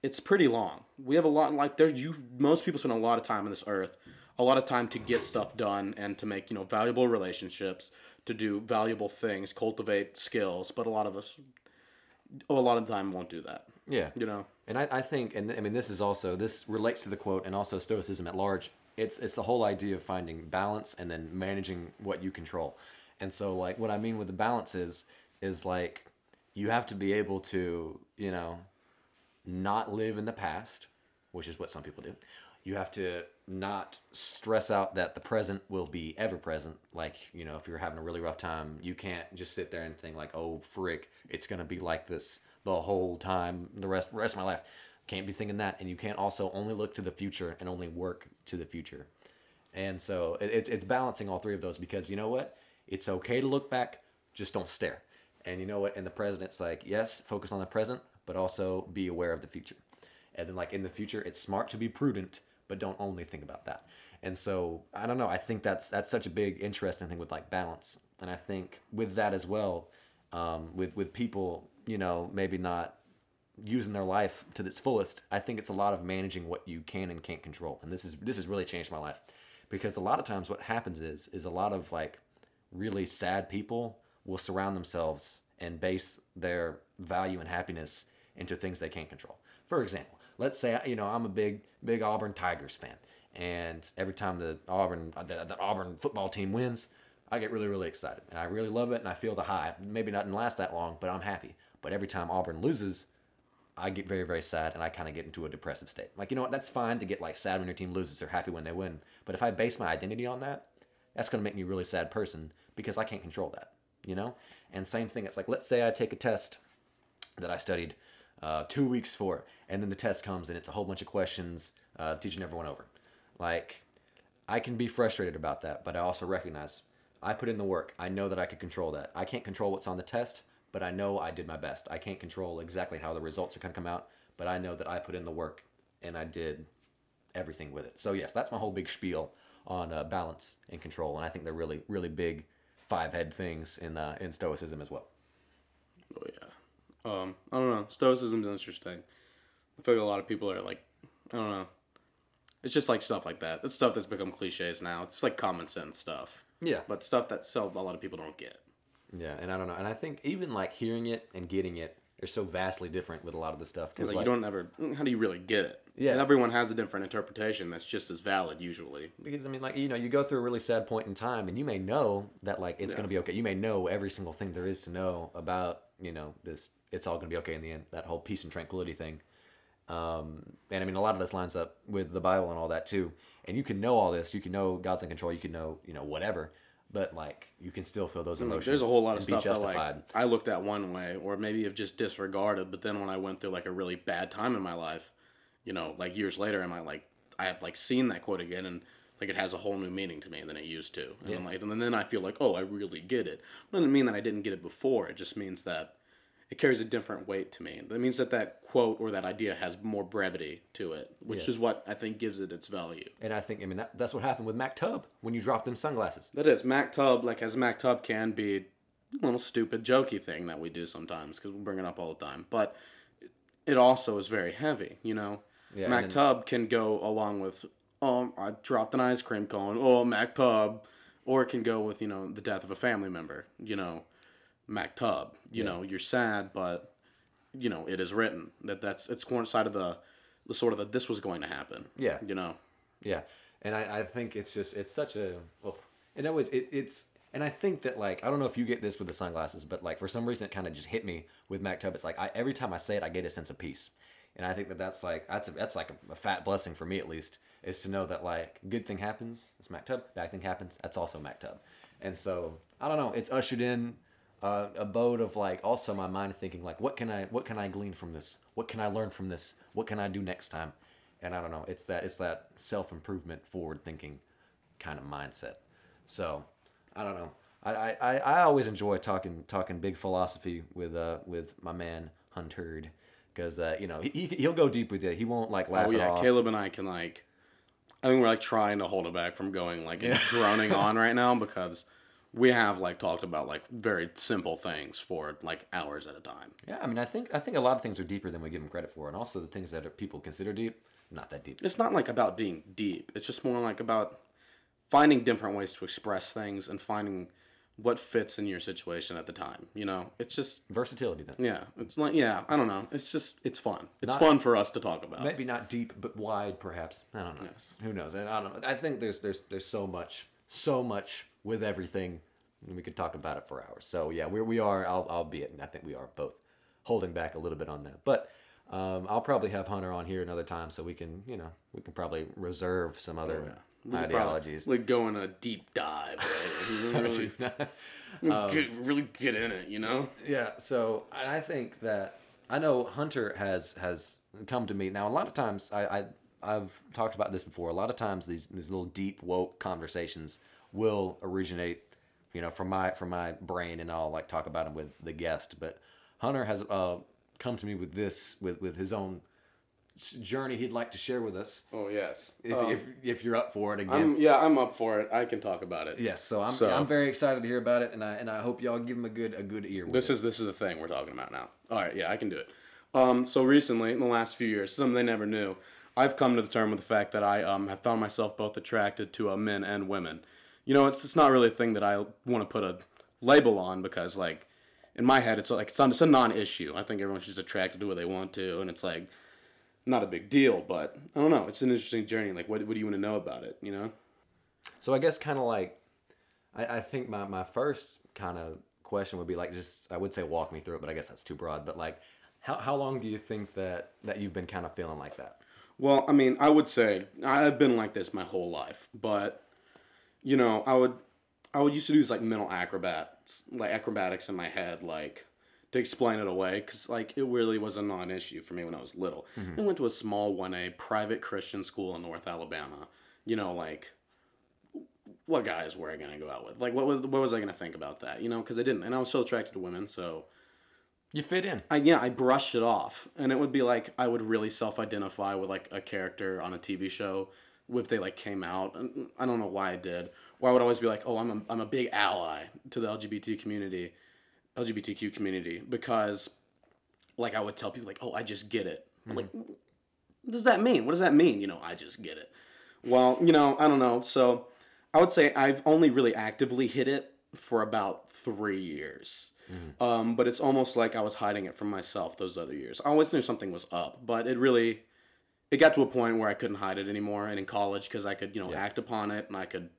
it's pretty long. We have a lot like there. You most people spend a lot of time on this earth, a lot of time to get stuff done and to make you know valuable relationships, to do valuable things, cultivate skills. But a lot of us, a lot of the time, won't do that. yeah. You know. And I, I think, and I mean, this is also this relates to the quote and also Stoicism at large. It's it's the whole idea of finding balance and then managing what you control. And so, like, what I mean with the balance is is like you have to be able to, you know, not live in the past, which is what some people do. You have to not stress out that the present will be ever present. Like, you know, if you're having a really rough time, you can't just sit there and think like, "Oh, frick, it's going to be like this the whole time the rest rest of my life." Can't be thinking that, and you can't also only look to the future and only work to the future. And so it, it's it's balancing all three of those because you know what? It's okay to look back, just don't stare. And you know what? And the president's like yes, focus on the present, but also be aware of the future. And then like in the future, it's smart to be prudent, but don't only think about that. And so I don't know. I think that's that's such a big interesting thing with like balance. And I think with that as well, um, with with people, you know, maybe not using their life to its fullest, I think it's a lot of managing what you can and can't control. And this is this has really changed my life because a lot of times what happens is is a lot of like really sad people will surround themselves and base their value and happiness into things they can't control. For example, let's say you know I'm a big big Auburn Tigers fan, and every time the Auburn the, the Auburn football team wins, I get really really excited and I really love it and I feel the high. Maybe not last that long, but I'm happy. But every time Auburn loses, I get very, very sad and I kind of get into a depressive state. Like, you know what? That's fine to get like sad when your team loses or happy when they win. But if I base my identity on that, that's going to make me a really sad person because I can't control that, you know? And same thing, it's like, let's say I take a test that I studied uh, two weeks for, and then the test comes and it's a whole bunch of questions uh, teacher never went over. Like, I can be frustrated about that, but I also recognize I put in the work. I know that I could control that. I can't control what's on the test, but I know I did my best. I can't control exactly how the results are going to come out, but I know that I put in the work and I did everything with it. So yes, that's my whole big spiel on uh, balance and control, and I think they're really, really big five head things in uh, in Stoicism as well. Oh yeah. Um, I don't know. Stoicism's interesting. I feel like a lot of people are like, I don't know. It's just like stuff like that. It's stuff that's become cliches now. It's like common sense stuff, Yeah, but stuff that so a lot of people don't get. Yeah, and I don't know, and I think even like hearing it and getting it they're so vastly different with a lot of the stuff. Because Like, like, you don't ever. How do you really get it? Yeah. And everyone has a different interpretation that's just as valid usually. because I mean, like you know, you go through a really sad point in time, and you may know that like it's gonna be okay. You may know every single thing there is to know about you know this. It's all gonna be okay in the end. That whole peace and tranquility thing. Um, and I mean, a lot of this lines up with the Bible and all that too. And you can know all this. You can know God's in control. You can know you know whatever. But like, you can still feel those emotions. There's a whole lot of stuff that like I looked at one way, or maybe have just disregarded. But then when I went through like a really bad time in my life, you know, like years later, am I like I have like seen that quote again, and like it has a whole new meaning to me than it used to. And I'm like, and then I feel like, oh, I really get it. It doesn't mean that I didn't get it before. It just means that it carries a different weight to me. That means that that quote or that idea has more brevity to it, which Yeah. is what I think gives it its value. And I think, I mean, that, that's what happened with maktub when you dropped them sunglasses. That is maktub, like as maktub can be a little stupid, jokey thing that we do sometimes because we bring it up all the time. But it also is very heavy, you know. Yeah, Mac and- Tub can go along with, oh, I dropped an ice cream cone, oh, Mac Tub, or it can go with you know the death of a family member, you know, maktub. You know, you're sad, but you know it is written that that's it's coincide of the the sort of that this was going to happen. Yeah. you know. Yeah, and I, I think it's just it's such a well, and was it, it's and I think that like I don't know if you get this with the sunglasses, but like for some reason it kind of just hit me with maktub. It's like I, every time I say it, I get a sense of peace, and I think that that's like that's a, that's like a, a fat blessing for me at least is to know that like good thing happens, it's maktub. Bad thing happens, that's also maktub, and so I don't know. It's ushered in uh, a boat of like also my mind thinking like what can I what can I glean from this? What can I learn from this? What can I do next time? And I don't know. It's that it's that self improvement, forward thinking kind of mindset. So I don't know. I, I, I- always enjoy talking talking big philosophy with uh with my man Hunter because uh, you know he he'll go deep with you. He won't like laugh Oh it yeah, off. Caleb and I can like. I think we're like trying to hold it back from going like droning on right now because we have like talked about like very simple things for like hours at a time. Yeah, I mean I think I think a lot of things are deeper than we give them credit for, and also the things that are, people consider deep, not that deep. It's not like about being deep. It's just more like about finding different ways to express things and finding what fits in your situation at the time. You know, it's just Versatility then. yeah, it's like yeah, I don't know. It's just it's fun. It's Not- fun for us to talk about. maybe not deep but wide perhaps i don't know who knows and i don't know i think there's there's there's so much so much with everything and we could talk about it for hours so yeah we, we are i'll i'll be it and i think we are both holding back a little bit on that but um, i'll probably have hunter on here another time so we can you know we can probably reserve some other We ideologies Probably, like go in a deep dive. Right? really, get, really get in it. You know. Yeah, so I think that I know Hunter has has come to me now. A lot of times, I, I I've talked about this before. A lot of times, these these little deep woke conversations will originate, you know, from my from my brain, and I'll like talk about them with the guest. But Hunter has uh, come to me with this with with his own journey he'd like to share with us. Oh yes. If Um, if, if you're up for it again. I'm yeah, I'm up for it. I can talk about it. Yes, so I'm, So- I'm very excited to hear about it, and I and I hope y'all give him a good a good ear. This it. is this is the thing we're talking about now. All right, yeah, I can do it. Um, so recently, in the last few years, something they never knew, I've come to the term with the fact that I um, have found myself both attracted to uh, men and women. You know, it's it's not really a thing that I want to put a label on because like in my head, it's like it's, it's a non-issue. I think everyone's just attracted to what they want to, and it's like not a big deal. But I don't know. It's an interesting journey. Like, what what do you want to know about it? You know? So I guess kind of like, I, I think my, my first kind of question would be like just I would say walk me through it, but I guess that's too broad. But like, how, how long do you think that that you've been kind of feeling like that? Well, I mean, I would say I've been like this my whole life, but you know, I would I would used to do these like mental acrobats, like acrobatics in my head, like to explain it away, because like it really was a non-issue for me when I was little. Mm-hmm. I went to a small one A private Christian school in North Alabama. You know, like what guys were I gonna go out with? Like, what was what was I gonna think about that? You know, because I didn't, and I was so attracted to women, so. You fit in. I, yeah, I brushed it off, and it would be like I would really self-identify with like a character on a TV show if they like came out. And I don't know why I did. Or I would always be like, oh, I'm a, I'm a big ally to the LGBT community, LGBTQ community, because like I would tell people like, oh, I just get it. Like, mm-hmm. what does that mean? What does that mean? You know, I just get it. Well, you know, I don't know. So I would say I've only really actively hit it for about three years. Um, but it's almost like I was hiding it from myself those other years. I always knew something was up, but it really it got to a point where I couldn't hide it anymore. And in college, because I could you know act upon it and I could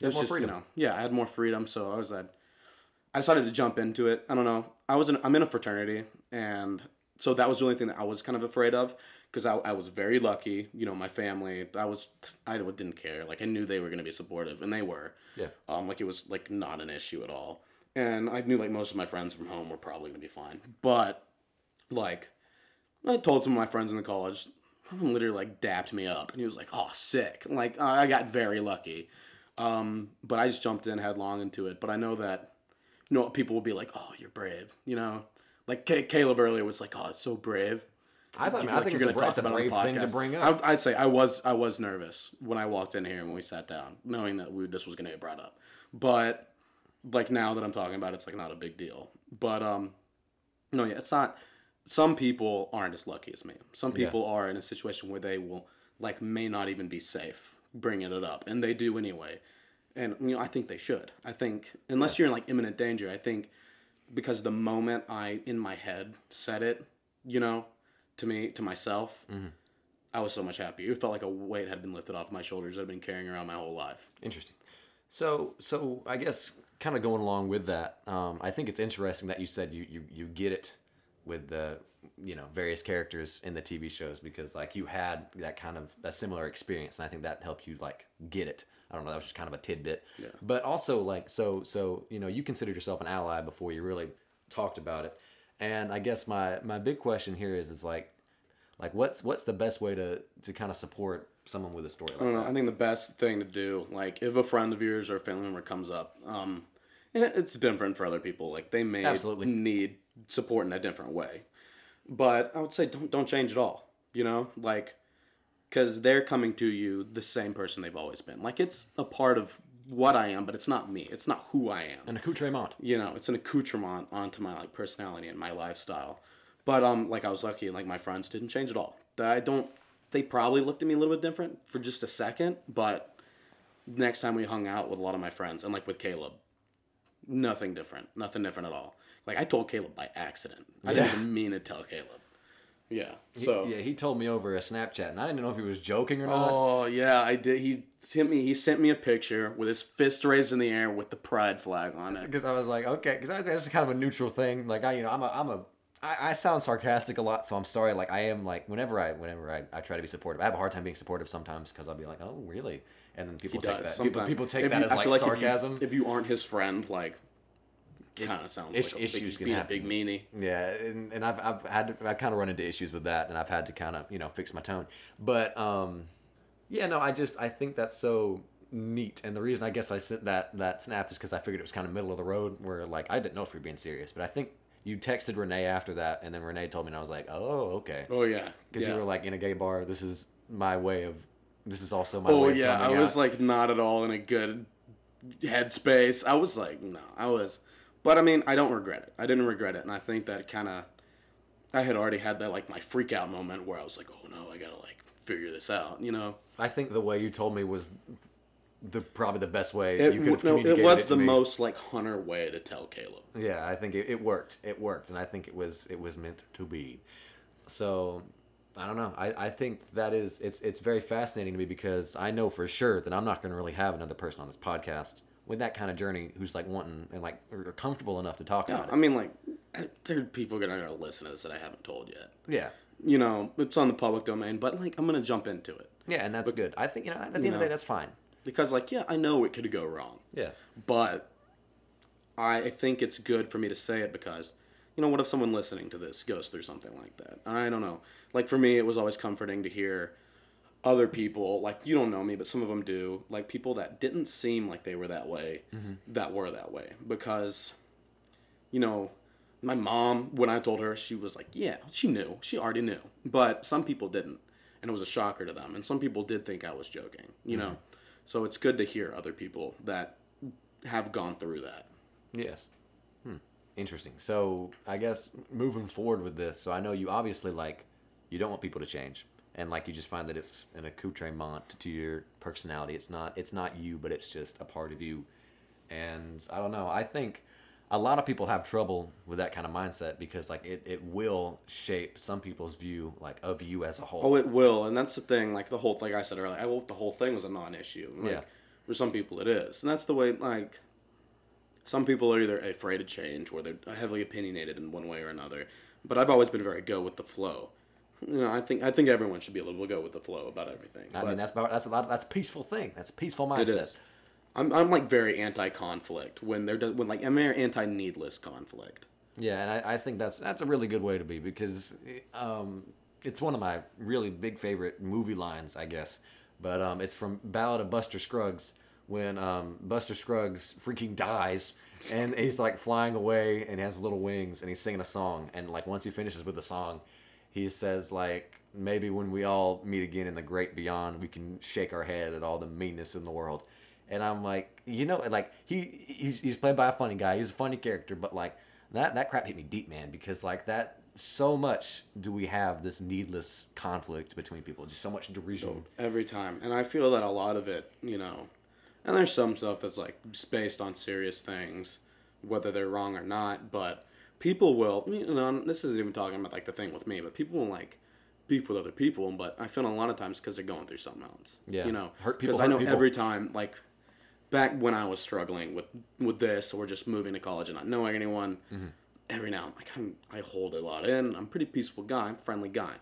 it was more just freedom. you know yeah I had more freedom, so I was that. I decided to jump into it. I don't know. I was in I'm in a fraternity, and so that was the only thing that I was kind of afraid of because I, I was very lucky. You know, my family. I was I didn't care. Like I knew they were going to be supportive, and they were. Yeah. Um, like it was like not an issue at all, and I knew like most of my friends from home were probably going to be fine. But like, I told some of my friends in the college. Literally like dapped me up, and he was like, "Oh, sick!" Like I got very lucky. Um, but I just jumped in headlong into it. But I know that, you know, people will be like, "Oh, you're brave," you know. Like Ca Caleb earlier was like, "Oh, it's so brave." I thought, Like, I think it's a, gonna bra- it's a it on the brave thing to bring up. I, I'd say I was I was nervous when I walked in here and when we sat down, knowing that we, this was going to get brought up. But like now that I'm talking about, it, it's like not a big deal. But um, no, yeah, it's not. Some people aren't as lucky as me. Some people are in a situation where they will like may not even be safe bringing it up, and they do anyway. And you know, I think they should. I think unless you're in like imminent danger, I think because the moment I in my head said it, you know, to me to myself, I was so much happier. It felt like a weight had been lifted off my shoulders that I've been carrying around my whole life. Interesting. So, so I guess kind of going along with that, um, I think it's interesting that you said you, you, you get it with the you know various characters in the TV shows because like you had that kind of a similar experience and I think that helped you like get it. I don't know that was just kind of a tidbit, Yeah. but also like so so you know you considered yourself an ally before you really talked about it, and I guess my my big question here is is like like what's what's the best way to to kind of support someone with a story like I don't know. that? I think the best thing to do, like if a friend of yours or a family member comes up, um, and it's different for other people. Like they may Absolutely. need support in a different way, but I would say don't don't change at all. You know, like because they're coming to you the same person they've always been. Like it's a part of what I am, but it's not me. It's not who I am An accoutrement. you know, it's an accoutrement onto my like personality and my lifestyle. But um, like I was lucky, and like my friends didn't change at all. I don't. They probably looked at me a little bit different for just a second, but next time we hung out with a lot of my friends, and like with Caleb, nothing different, nothing different at all. Like I told Caleb by accident. I didn't even mean to tell Caleb. Yeah. So. yeah, he told me over a Snapchat, and I didn't know if he was joking or not. Oh yeah, I did. He sent me. He sent me a picture with his fist raised in the air with the pride flag on it. Because I was like, okay, because that's kind of a neutral thing. Like I, you know, I'm a, I'm a, I, I sound sarcastic a lot, so I'm sorry. Like I am, like whenever I, whenever I, I try to be supportive, I have a hard time being supportive sometimes because I'll be like, oh really, and then people take that, people, people take If that you- as I like, feel if you- sarcasm. If you, aren't his friend, like, kind of sounds is- like issues big, being a happen. big meanie. Yeah, and, and I've I've had to, I've kind of run into issues with that, and I've had to kind of you know fix my tone. But um, yeah, no, I just I think that's so neat, and the reason I guess I sent that that snap is because I figured it was kind of middle of the road, where like I didn't know if we were being serious, but I think you texted Renee after that, and then Renee told me, and I was like, oh okay, Oh yeah, because yeah. you were like in a gay bar. This is my way of. This is also my oh way of yeah, I was out. like not at all in a good headspace. I was like, no, I was, but I mean, I don't regret it. I didn't regret it, and I think that kind of, I had already had that like my freak out moment where I was like, oh no, I gotta like figure this out, you know. I think the way you told me was the probably the best way It, you could have no, communicated it was to the me. most like hunter way to tell Caleb. Yeah, I think it, it worked. It worked, and I think it was it was meant to be. So I don't know. I, I think that is it's it's very fascinating to me because I know for sure that I'm not going to really have another person on this podcast with that kind of journey who's like wanting and like are comfortable enough to talk Yeah, about it. I mean, like, there are people gonna listen to this that I haven't told yet. Yeah. You know, it's on the public domain, but like, I'm gonna jump into it Yeah, and that's good. I think you know at the end of the day that's fine. Because, like, yeah, I know it could go wrong, Yeah. but I think it's good for me to say it because, you know, what if someone listening to this goes through something like that? I don't know. Like for me, it was always comforting to hear other people like you don't know me but some of them do like people that didn't seem like they were that way mm-hmm. that were that way. Because you know my mom when i told her she was like yeah she knew. She already knew. But some people didn't and it was a shocker to them. And some people did think i was joking you mm-hmm. know so it's good to hear other people that have gone through that Yes. Hmm. Interesting. So I guess moving forward with this, so I know you obviously like you don't want people to change, and like you just find that it's an accoutrement to your personality. It's not it's not you, but it's just a part of you. And I don't know. I think a lot of people have trouble with that kind of mindset because like it, it will shape some people's view like of you as a whole. Oh, it will, and that's the thing. Like the whole, like I said earlier, I hope the whole thing was a non-issue. Like, Yeah. For some people, it is, and that's the way. Like, some people are either afraid of change or they're heavily opinionated in one way or another. But I've always been very go with the flow. You know, I think I think everyone should be able to go with the flow about everything. I mean that's about, that's a lot that's a peaceful thing. That's a peaceful mindset. it is. I'm, I'm like very anti-conflict when they're when like I'm anti-needless conflict. Yeah, and I, I think that's that's a really good way to be because um, it's one of my really big favorite movie lines, I guess. But um, it's from Ballad of Buster Scruggs when um, Buster Scruggs freaking dies and he's like flying away and has little wings and he's singing a song and like once he finishes with the song, he says like maybe when we all meet again in the great beyond, we can shake our head at all the meanness in the world. And I'm like, you know, like he he's, he's played by a funny guy. He's a funny character, but like that that crap hit me deep, man, because like that so much do we have this needless conflict between people, just so much derision. Oh, every time and i feel that a lot of it you know and there's some stuff that's like based on serious things whether they're wrong or not but people will you know this isn't even talking about like the thing with me but people will like beef with other people but i feel a lot of times because they're going through something else Yeah. you know Hurt people because i know people. every time like back when i was struggling with with this or just moving to college and not knowing anyone Mm-hmm. every now like I'm, i hold a lot in i'm a pretty peaceful guy i'm a friendly guy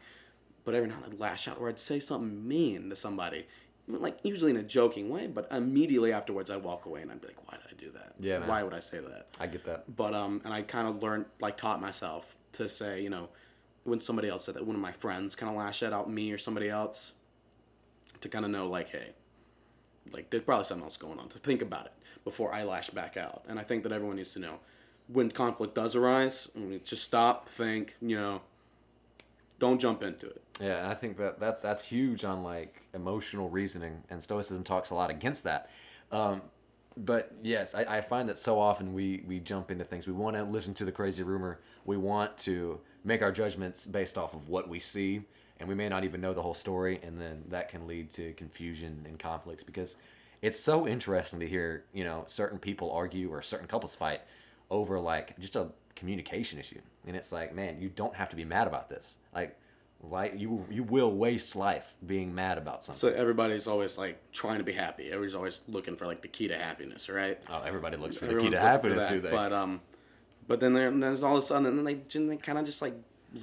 but every now and then I'd lash out or I'd say something mean to somebody, like usually in a joking way. But immediately afterwards, I'd walk away and I'd be like, "Why did I do that? Yeah, man. Why would I say that?" I get that. But um, and I kind of learned, like, taught myself to say, you know, when somebody else said that, one of my friends kind of lash out me or somebody else, to kind of know, like, hey, like there's probably something else going on. To think about it before I lash back out. And I think that everyone needs to know when conflict does arise, just stop, think, you know, don't jump into it. Yeah, and I think that that's that's huge on like emotional reasoning, and Stoicism talks a lot against that. Um, but yes, I, I find that so often we we jump into things. We want to listen to the crazy rumor. We want to make our judgments based off of what we see, and we may not even know the whole story, and then that can lead to confusion and conflict because it's so interesting to hear you know certain people argue or certain couples fight over like just a communication issue, and it's like man, you don't have to be mad about this. Like, like you you will waste life being mad about something. So everybody's always like trying to be happy. Everybody's always looking for like the key to happiness, right? Oh, everybody looks for the Everyone's key to happiness, that, do they? But um, but then there, there's all of a sudden, and then they, they kind of just like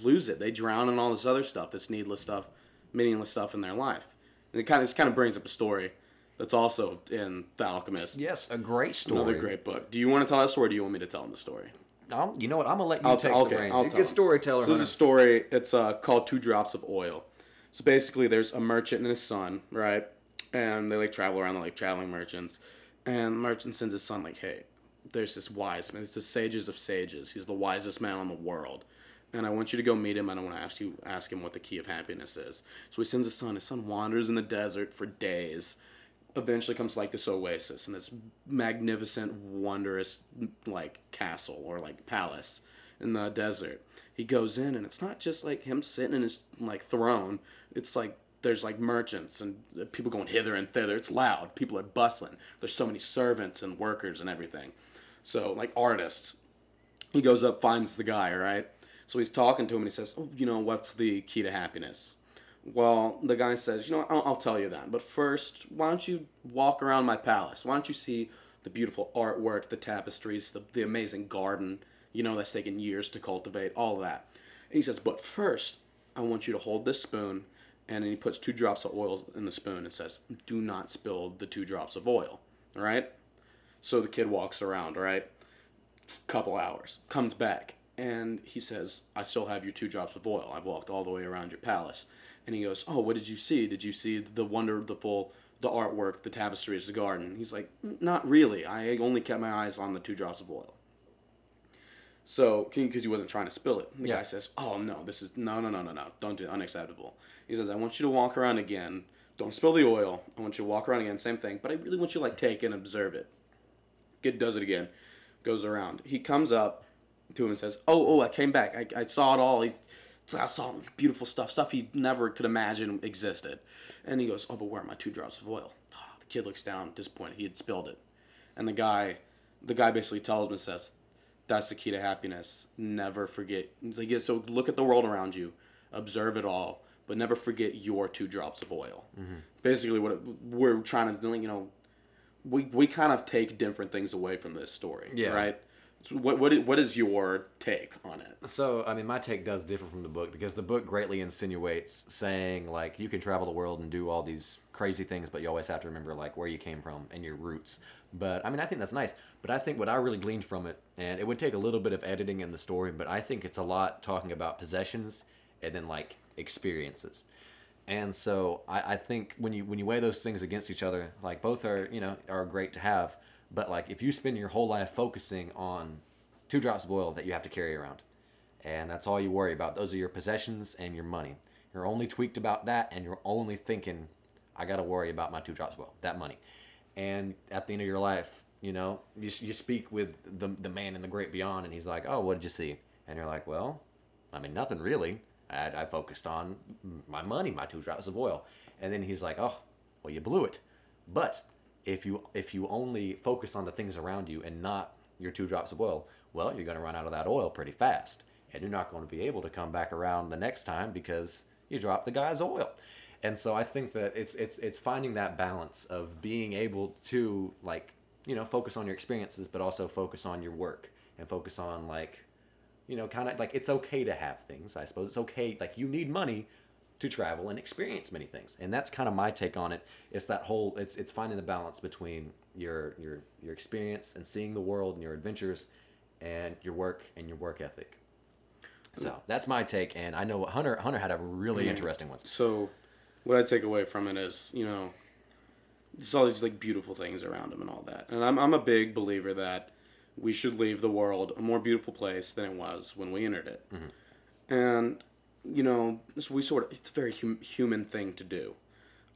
lose it. They drown in all this other stuff, this needless stuff, meaningless stuff in their life. And it kind of this kind of brings up a story that's also in The Alchemist. yes, a great story. Another great book. Do you want to tell that story? or Do you want me to tell them the story? Um, you know what? I'm gonna let you I'll take t- the reins. I'll You're a good storyteller, So there's a story. It's uh, called Two Drops of Oil. So basically, there's a merchant and his son, right? And they like travel around, they're like traveling merchants. And the merchant sends his son like, "Hey, there's this wise man. It's the sages of sages. He's the wisest man in the world." And I want you to go meet him. and I want to ask you ask him what the key of happiness is. So he sends his son. His son wanders in the desert for days. Eventually comes to, like this oasis and this magnificent, wondrous like castle or like palace in the desert. He goes in and it's not just like him sitting in his like throne. It's like there's like merchants and uh, people going hither and thither. It's loud. People are bustling. There's so many servants and workers and everything. So like artists. He goes up, finds the guy, right? So he's talking to him and he says, "Oh, you know, what's the key to happiness?" Well, the guy says, "You know. I'll, I'll tell you that. But first, why don't you walk around my palace? Why don't you see the beautiful artwork, the tapestries, the, the amazing garden, you know, that's taken years to cultivate, all of that. And he says, but first, I want you to hold this spoon, and then he puts two drops of oil in the spoon and says, do not spill the two drops of oil, all right? So the kid walks around, all right? Couple hours, comes back, and he says, I still have your two drops of oil. I've walked all the way around your palace. And he goes, Oh, what did you see? Did you see the wonderful, the full, the artwork, the tapestries, the garden? He's like, Not really. I only kept my eyes on the two drops of oil. So, because he wasn't trying to spill it, the Yeah. guy says, "Oh no, this is no, no, no, no, no. Don't do it. Unacceptable." He says, "I want you to walk around again. Don't spill the oil. I want you to walk around again. Same thing, but I really want you to like take and observe it." Kid does it again, goes around. He comes up to him and says, "Oh, oh, I came back. I, I saw it all. He, I saw beautiful stuff, stuff he never could imagine existed." And he goes, "Oh, but where are my two drops of oil?" Oh, the kid looks down, disappointed. He had spilled it, and the guy, the guy basically tells him and says, that's the key to happiness. Never forget. Like, so look at the world around you, observe it all, but never forget your two drops of oil. Mm-hmm. Basically, what it, we're trying to do, you know, we we kind of take different things away from this story, Yeah. right? So what what what is your take on it? So, I mean, my take does differ from the book because the book greatly insinuates saying, like, you can travel the world and do all these crazy things, but you always have to remember, like, where you came from and your roots. But, I mean, I think that's nice. But I think what I really gleaned from it, and it would take a little bit of editing in the story, but I think it's a lot talking about possessions and then, like, experiences. And so I, I think when you when you weigh those things against each other, like both are you know are great to have, but like if you spend your whole life focusing on two drops of oil that you have to carry around, and that's all you worry about, those are your possessions and your money. You're only tweaked about that, and you're only thinking, I got to worry about my two drops of oil, that money. And at the end of your life, you know, you, you speak with the the man in the great beyond, and he's like, oh, what did you see? And you're like, well, I mean, nothing really. I, I focused on my money, my two drops of oil. And then he's like, oh, well, you blew it. But if you if you only focus on the things around you and not your two drops of oil, well, you're going to run out of that oil pretty fast, and you're not going to be able to come back around the next time because you dropped the guy's oil. And so I think that it's it's it's finding that balance of being able to like you know focus on your experiences, but also focus on your work and focus on like you know, kind of like it's okay to have things. I suppose it's okay. Like you need money to travel and experience many things, and that's kind of my take on it. It's that whole. It's it's finding the balance between your your your experience and seeing the world and your adventures, and your work and your work ethic. So that's my take, and I know Hunter Hunter had a really interesting one. So, what I take away from it is, you know, there's all these like beautiful things around him and all that. And I'm I'm a big believer that we should leave the world a more beautiful place than it was when we entered it. Mm-hmm. And you know, we sort of it's a very hum, human thing to do.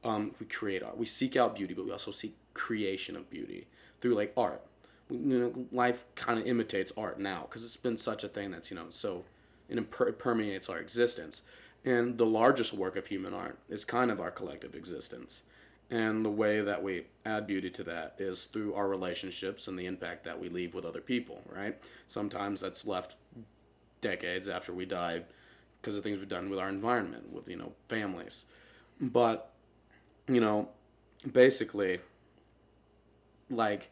Um, we create art. We seek out beauty, but we also seek creation of beauty through like art. We, you know, life kind of imitates art now because it's been such a thing that's you know so it permeates our existence. And the largest work of human art is kind of our collective existence. And the way that we add beauty to that is through our relationships and the impact that we leave with other people, right? Sometimes that's left decades after we die because of things we've done with our environment, with, you know, families. But, you know, basically, like,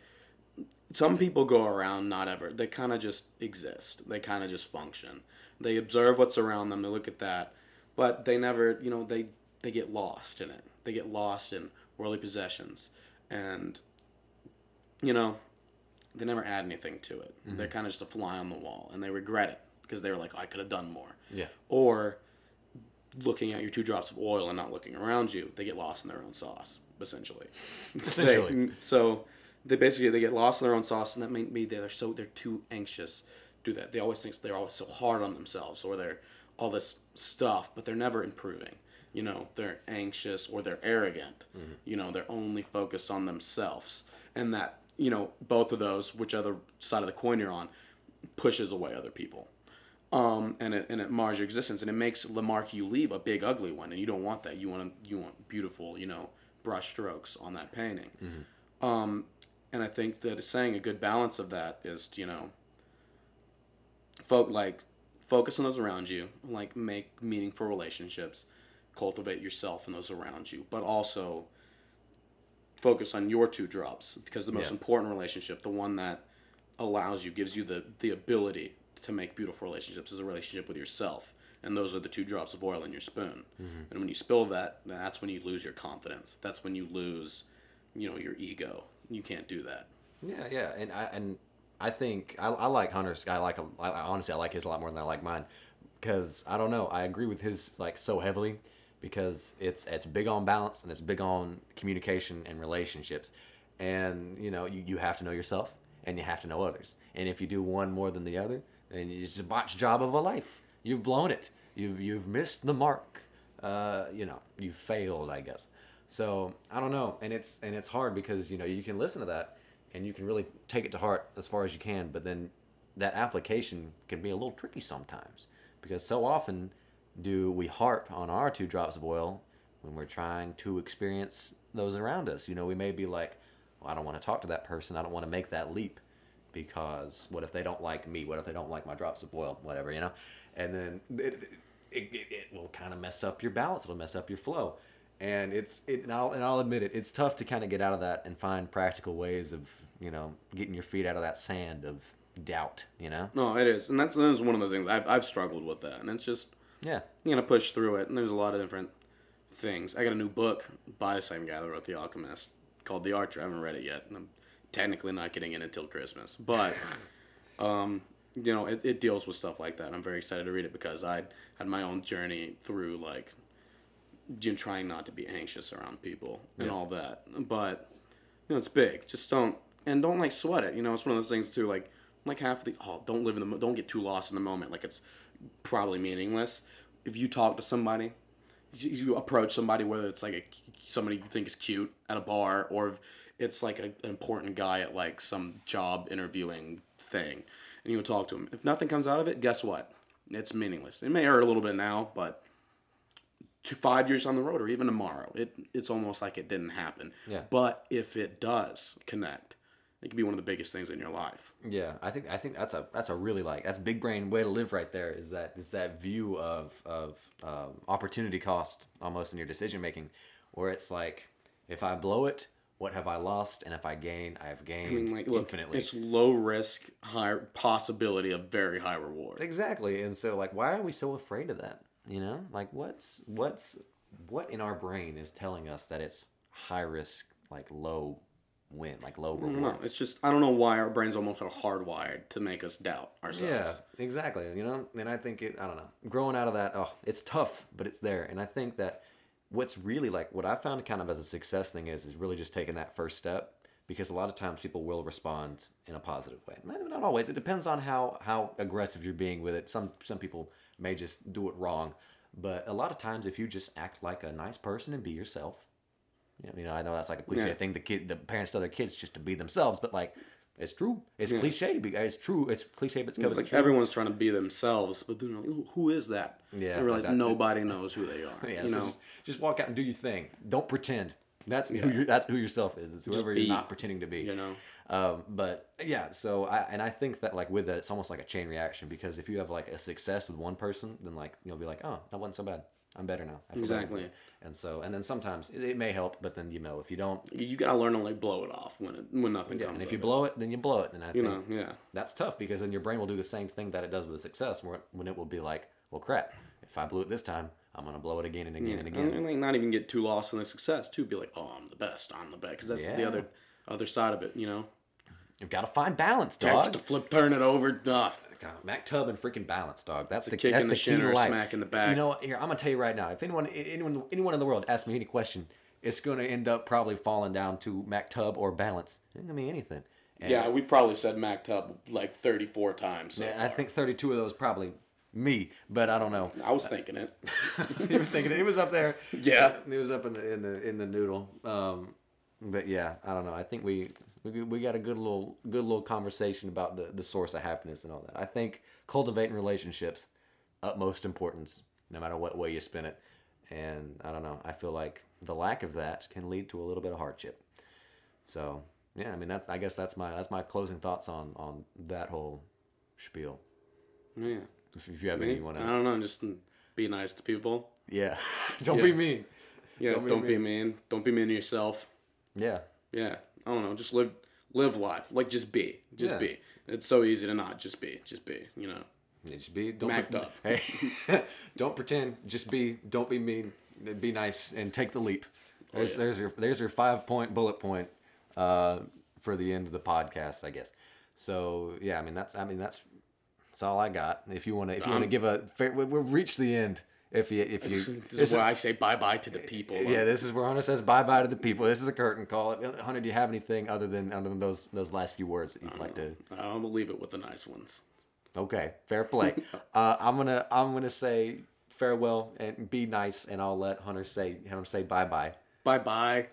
some people go around not ever they kind of just exist they kind of just function. They observe what's around them they look at that but they never you know they they get lost in it. They get lost in worldly possessions and you know they never add anything to it. They're mm-hmm. kind of just a fly on the wall and they regret it because they were like i could have done more Yeah. or looking at your two drops of oil and not looking around you, they get lost in their own sauce, essentially. Essentially. They- so they basically they get lost in their own sauce, and that may be they're so they're too anxious to do that. They always think they're always so hard on themselves, or they're all this stuff, but they're never improving. You know, they're anxious or they're arrogant. Mm-hmm. You know, they're only focused on themselves, and that you know both of those, whichever side of the coin you're on, pushes away other people um, and it and it mars your existence, and it makes the mark you leave a big ugly one, and you don't want that. You want you want beautiful, you know, brush strokes on that painting. Um, and I think that saying a good balance of that is to, you know, folk like focus on those around you, like make meaningful relationships, cultivate yourself and those around you, but also focus on your two drops because the most Yeah. important relationship, the one that allows you, gives you the the ability to make beautiful relationships, is a relationship with yourself. And those are the two drops of oil in your spoon. Mm-hmm. And when you spill that, that's when you lose your confidence. That's when you lose, you know, your ego. You can't do that. Yeah, yeah, and I and I think I, I like Hunter's. I like I, I- honestly I like his a lot more than I like mine because I don't know. I agree with his like so heavily because it's it's big on balance and it's big on communication and relationships, and you know you, you have to know yourself and you have to know others. And if you do one more than the other, then it's a botched job of a life. You've blown it. You've you've missed the mark. Uh, you know you've failed, I guess. So I don't know, and it's and it's hard because you know you can listen to that and you can really take it to heart as far as you can, but then that application can be a little tricky sometimes because so often do we harp on our two drops of oil when we're trying to experience those around us. You know, we may be like, well, I don't want to talk to that person. I don't want to make that leap because what if they don't like me? What if they don't like my drops of oil? Whatever, you know? And then it, it, it, it will kind of mess up your balance. It'll mess up your flow. And it's it and I'll, and I'll admit it. It's tough to kind of get out of that and find practical ways of you know getting your feet out of that sand of doubt. You know? No, it is, and that's, that's one of the things I've I've struggled with that, and it's just Yeah. you know push through it. And there's a lot of different things. I got a new book by the same guy that wrote The Alchemist called The Archer. I haven't read it yet, and I'm technically not getting it until Christmas, but. um, you know, it, it deals with stuff like that. I'm very excited to read it because I had my own journey through like you know, trying not to be anxious around people and Yeah. all that. But you know, it's big. Just don't and don't like sweat it. You know, it's one of those things too. Like like half of the oh, don't live in the don't get too lost in the moment. Like it's probably meaningless. If you talk to somebody, you, you approach somebody whether it's like a somebody you think is cute at a bar or if it's like a, an important guy at like some job interviewing thing, and you talk to him. If nothing comes out of it, guess what? It's meaningless. It may hurt a little bit now, but to five years on the road or even tomorrow, it it's almost like it didn't happen. Yeah. But if it does connect, it could be one of the biggest things in your life. Yeah, I think I think that's a that's a really like that's big brain way to live right there. Is that is that view of of um, opportunity cost almost in your decision making, where it's like if I blow it, what have I lost, and if I gain, I have I gained mean, like, look, infinitely. it's low risk, high possibility of very high reward. Exactly, and so like, why are we so afraid of that? You know, like what's what's what in our brain is telling us that it's high risk, like low win, like low reward? know. It's just I don't know why our brains almost are hardwired to make us doubt ourselves. Yeah, exactly. You know, and I think it. I don't know. Growing out of that, oh, it's tough, but it's there. And I think that what's really like what I found kind of as a success thing is is really just taking that first step because a lot of times people will respond in a positive way. Not not always. It depends on how how aggressive you're being with it. Some some people may just do it wrong, but a lot of times if you just act like a nice person and be yourself, you know, I know that's like a cliche Yeah. thing. The kid, the parents tell their kids just to be themselves, but like, it's true. It's Yeah. cliche. It's true. It's cliche, but it's, It's like it's everyone's trying to be themselves, but know, who is that? Yeah, I realize like nobody knows who they are. Yeah, you so know, just, just walk out and do your thing. Don't pretend. That's who Yeah. you that's who yourself is. It's whoever be, you're not pretending to be. you know. Um, but yeah, so I and I think that like with that, it's almost like a chain reaction because if you have like a success with one person, then like you'll be like, oh, that wasn't so bad. I'm better now. I feel better." Exactly. And so and then sometimes it, it may help, but then you know if you don't, You, gotta learn to like blow it off when it when nothing yeah, comes. and if you it. blow it, then you blow it. And I you know, yeah, that's tough because then your brain will do the same thing that it does with a success, where when it will be like, well, crap, if I blew it this time, I'm gonna blow it again and again yeah. and again. and, like not even get too lost in the success too. Be like, oh, I'm the best. I'm the best because that's the other other side of it. You know, You've got to find balance, dog. to flip, turn it over. Mac Tub and freaking balance, dog. That's the, kick that's in the, the key to life. smack in the back. You know? Here, I'm gonna tell you right now. If anyone, anyone, anyone in the world asks me any question, it's gonna end up probably falling down to maktub or balance. It gonna be anything. And Yeah, we probably said maktub like 34 times. So I far. think 32 of those probably me, but I don't know. I was thinking it. he was thinking it. He was up there. Yeah. he was up in the in the in the noodle. Um, but yeah, I don't know. I think we we, we got a good little good little conversation about the the source of happiness and all that. I think cultivating relationships utmost importance, no matter what way you spin it. And I don't know. I feel like the lack of that can lead to a little bit of hardship. So yeah, I mean that's I guess that's my that's my closing thoughts on on that whole spiel. Yeah. If, if you have any you want I don't know. Just be nice to people. yeah, don't Yeah. be mean. Yeah. Don't Don't be be, mean. Don't be mean to yourself. Yeah. Yeah. I don't know. Just live live life. Like just be. Just Yeah. be. It's so easy to not just be. Just be. You know. Yeah, Just be don't Macked pre- up. Hey, don't pretend. Just be. Don't be mean. Be nice and take the leap. There's yeah. there's your there's your five point bullet point uh, for the end of the podcast, I guess. So yeah, I mean that's I mean that's that's all I got. If you want to if you want to give a fair, we, we've reached the end. If you if you This this is where I say bye bye to the people. yeah, this is where Hunter says bye bye to the people. This is a curtain call. Hunter, do you have anything other than other than those those last few words that you'd like to? I'm gonna leave it with the nice ones. Okay, fair play. uh, I'm gonna I'm gonna say farewell and be nice, and I'll let Hunter say Hunter say bye bye. Bye bye.